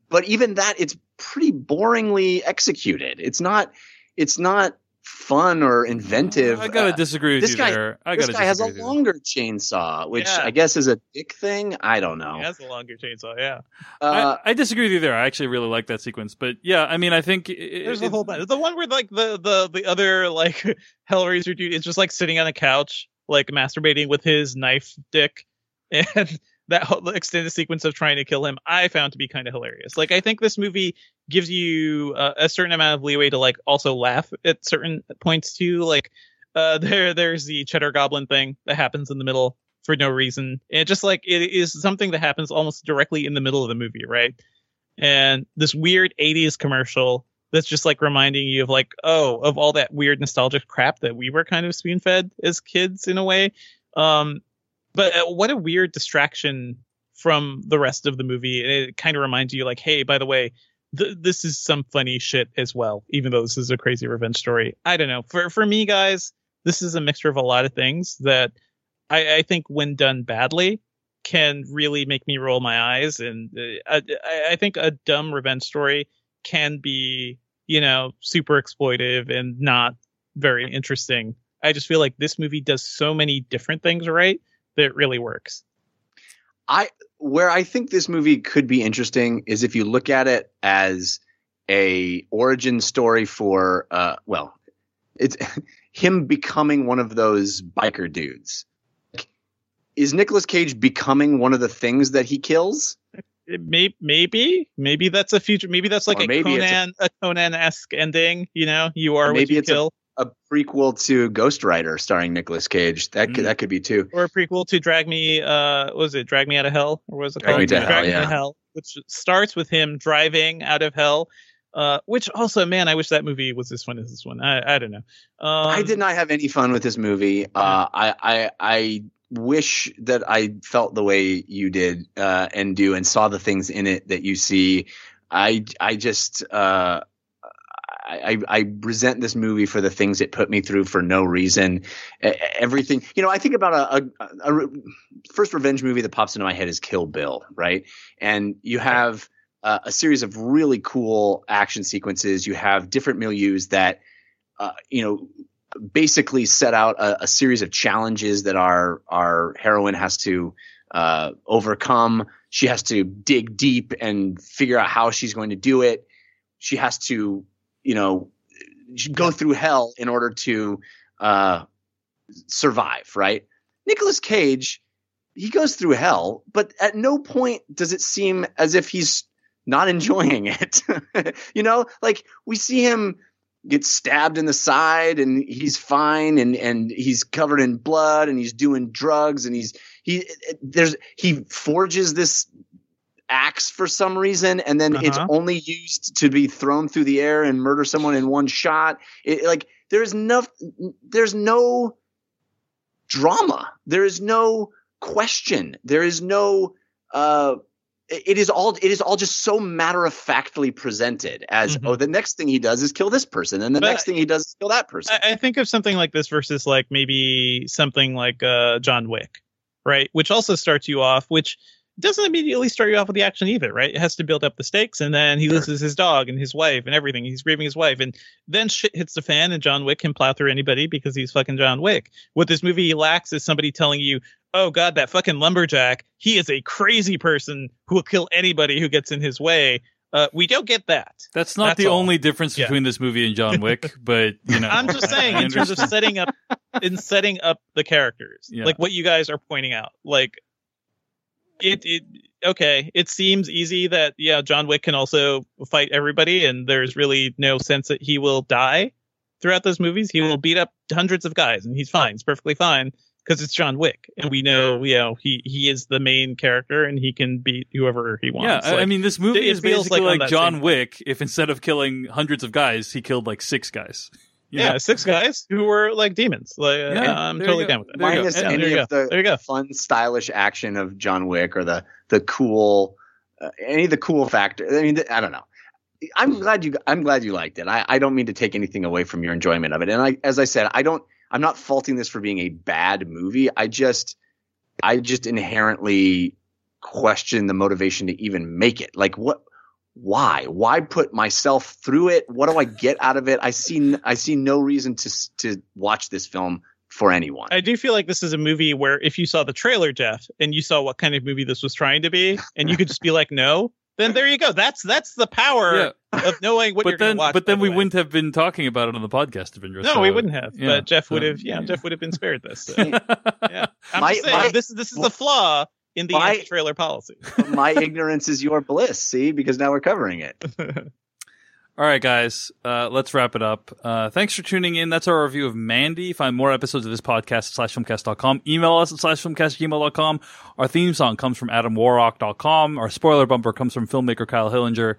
but even that, it's pretty boringly executed. It's not. It's not fun or inventive. I gotta Uh, disagree with this you guy- there. I this gotta guy has a disagree with longer chainsaw, which Yeah. I guess is a dick thing. I don't know. He has a longer chainsaw yeah Uh, I, I disagree with you there. I actually really like that sequence, but yeah, I mean, I think it, there's it- a whole bunch the one where like the the the other like hellraiser dude is just like sitting on a couch like masturbating with his knife dick and that whole extended sequence of trying to kill him i found to be kind of hilarious. Like i think this movie gives you uh, a certain amount of leeway to like also laugh at certain points too. Like uh there there's the cheddar goblin thing that happens in the middle for no reason. And just like it is something that happens almost directly in the middle of the movie right? And this weird 80s commercial that's just like reminding you of like oh of all that weird nostalgic crap that we were kind of spoon fed as kids in a way. Um but uh, what a weird distraction from the rest of the movie. And it kind of reminds you like hey by the way th- this is some funny shit as well even though this is a crazy revenge story. I don't know. For for me guys this is a mixture of a lot of things that i i think when done badly can really make me roll my eyes. And uh, I, I think a dumb revenge story can be you know super exploitive and not very interesting. I just feel like this movie does so many different things right that it really works. I where I think this movie could be interesting is if you look at it as a origin story for uh well it's him becoming one of those biker dudes. Is Nicolas Cage becoming one of the things that he kills? May, maybe, maybe that's a future. Maybe that's like Or a a- Conan, a, Conan esque ending. You know, you are what maybe you it's a- kill, A prequel to Ghost Rider starring Nicolas Cage. That could Mm. that could be too. or a prequel to Drag Me. Uh, what was it Drag Me Out of Hell, or was it Drag called Me to Hell, Me yeah. to Hell, which starts with him driving out of hell. Uh, which also, man, I wish that movie was this one as this one. I, I don't know. Um, I did not have any fun with this movie. Uh, I, I I wish that I felt the way you did uh, and do and saw the things in it that you see. I I just uh, I, I resent this movie for the things it put me through for no reason. Everything you know, I think about a, a, a first revenge movie that pops into my head is Kill Bill, right? And you have uh, a series of really cool action sequences. You have different milieus that uh, you know basically set out a, a series of challenges that our our heroine has to uh, overcome. She has to dig deep and figure out how she's going to do it. She has to, you know, go through hell in order to uh, survive. Right? Nicolas Cage, he goes through hell, but at no point does it seem as if he's not enjoying it. you know, like we see him get stabbed in the side and he's fine and and he's covered in blood and he's doing drugs and he's he there's he forges this axe for some reason and then it's Uh-huh. only used to be thrown through the air and murder someone in one shot it, like there's no there's no drama there is no question there is no uh it is all it is all just so matter of factly presented as Mhm. oh the next thing he does is kill this person and the But- next thing he does is kill that person I, I think of something like this versus like maybe something like uh, John Wick, right? Which also starts you off, which doesn't immediately start you off with the action either, right? It has to build up the stakes, and then he Sure. loses his dog and his wife and everything. He's grieving his wife, and then shit hits the fan, and John Wick can plow through anybody because he's fucking John Wick. What this movie lacks is somebody telling you, "Oh God, that fucking lumberjack, he is a crazy person who will kill anybody who gets in his way." Uh, we don't get that. That's not That's the all. only difference Yeah. between this movie and John Wick, but you know, I'm just saying in terms of setting up in setting up the characters, Yeah. like what you guys are pointing out. Like it, it okay, it seems easy that yeah, John Wick can also fight everybody, and there's really no sense that he will die throughout those movies. He will beat up hundreds of guys, and he's fine. It's perfectly fine because it's John Wick, and we know you know he he is the main character, and he can beat whoever he Yeah, wants. I- I mean, this movie is basically like like, John Wick if instead of killing hundreds of guys, he killed like six guys. You yeah, know? six guys who were like demons. Like uh, Yeah, I'm totally down with that. There you go. minus Yeah, there any you of go. the There you go. fun stylish action of John Wick or the the cool uh, any of the cool factor I mean th- I don't know I'm glad you I'm glad you liked it I, I don't mean to take anything away from your enjoyment of it and I as I said I don't I'm not faulting this for being a bad movie I just I just inherently question the motivation to even make it like what why why put myself through it what do I get out of it I see I see no reason to to watch this film for anyone I do feel like this is a movie where if you saw the trailer, Jeff, and you saw what kind of movie this was trying to be, and you could just be like, no, then there you go. That's that's the power Yeah, of knowing what you're but going then to watch. but then by we way. wouldn't have been talking about it on the podcast, Avindra. No, so- we wouldn't have. yeah, but Jeff would have. Yeah, Jeff would have been spared this. So, yeah. yeah, I'm My- just saying my- this this is the flaw in the My- anti-trailer policy. my ignorance is your bliss. See, because now we're covering it. All right, guys, uh, let's wrap it up. Uh, thanks for tuning in. That's our review of Mandy. Find more episodes of this podcast at slashfilmcast.com. Email us at slashfilmcast@gmail.com. Our theme song comes from adamwarrock.com. Our spoiler bumper comes from filmmaker Kyle Hillinger.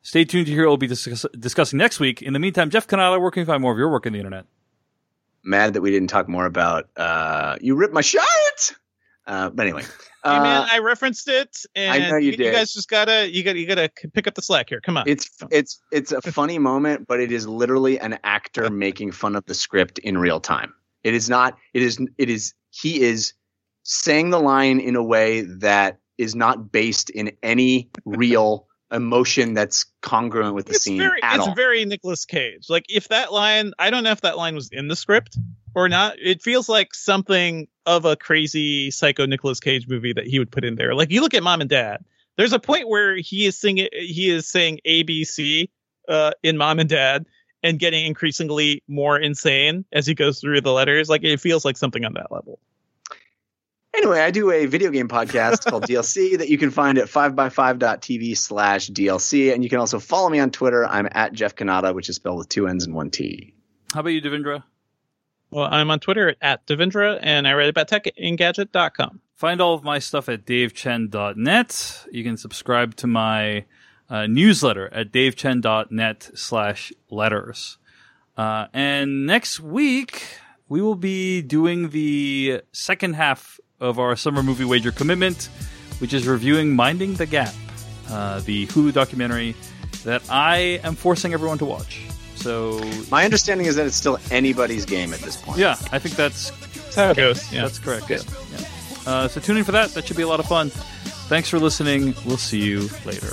Stay tuned to hear what we'll be discuss- discussing next week. In the meantime, Jeff Cannata, where can you find more of your work on the internet? Mad that we didn't talk more about uh, you ripped my shirt. Uh, but anyway, hey man, uh, I referenced it, and I know you did. You guys just gotta you gotta you gotta pick up the slack here. Come on. it's it's it's a funny moment, but it is literally an actor making fun of the script in real time. It is not. It is. It is. He is saying the line in a way that is not based in any real emotion that's congruent with the it's scene very at it's all. very Nicolas Cage. Like if that line, I don't know if that line was in the script or not. It feels like something of a crazy psycho Nicolas Cage movie that he would put in there. Like you look at Mom and Dad. There's a point where he is singing he is saying ABC uh, in Mom and Dad and getting increasingly more insane as he goes through the letters. Like it feels like something on that level. Anyway, I do a video game podcast called DLC that you can find at 5by5.tv slash DLC. And you can also follow me on Twitter. I'm at Jeff Cannata, which is spelled with two N's and one T. How about you, Devindra? Well, I'm on Twitter at Devindra and I write about tech. Find all of my stuff at davechen.net. You can subscribe to my uh, newsletter at davechen.net slash letters. Uh, and next week, we will be doing the second half of our summer movie wager commitment, which is reviewing Minding the Gap, uh, the Hulu documentary that I am forcing everyone to watch. So, My understanding is that it's still anybody's game at this point. yeah, I think that's That's how it goes. Yeah. that's correct. Yeah. yeah. Uh, so tune in for that. That should be a lot of fun. Thanks for listening. We'll see you later.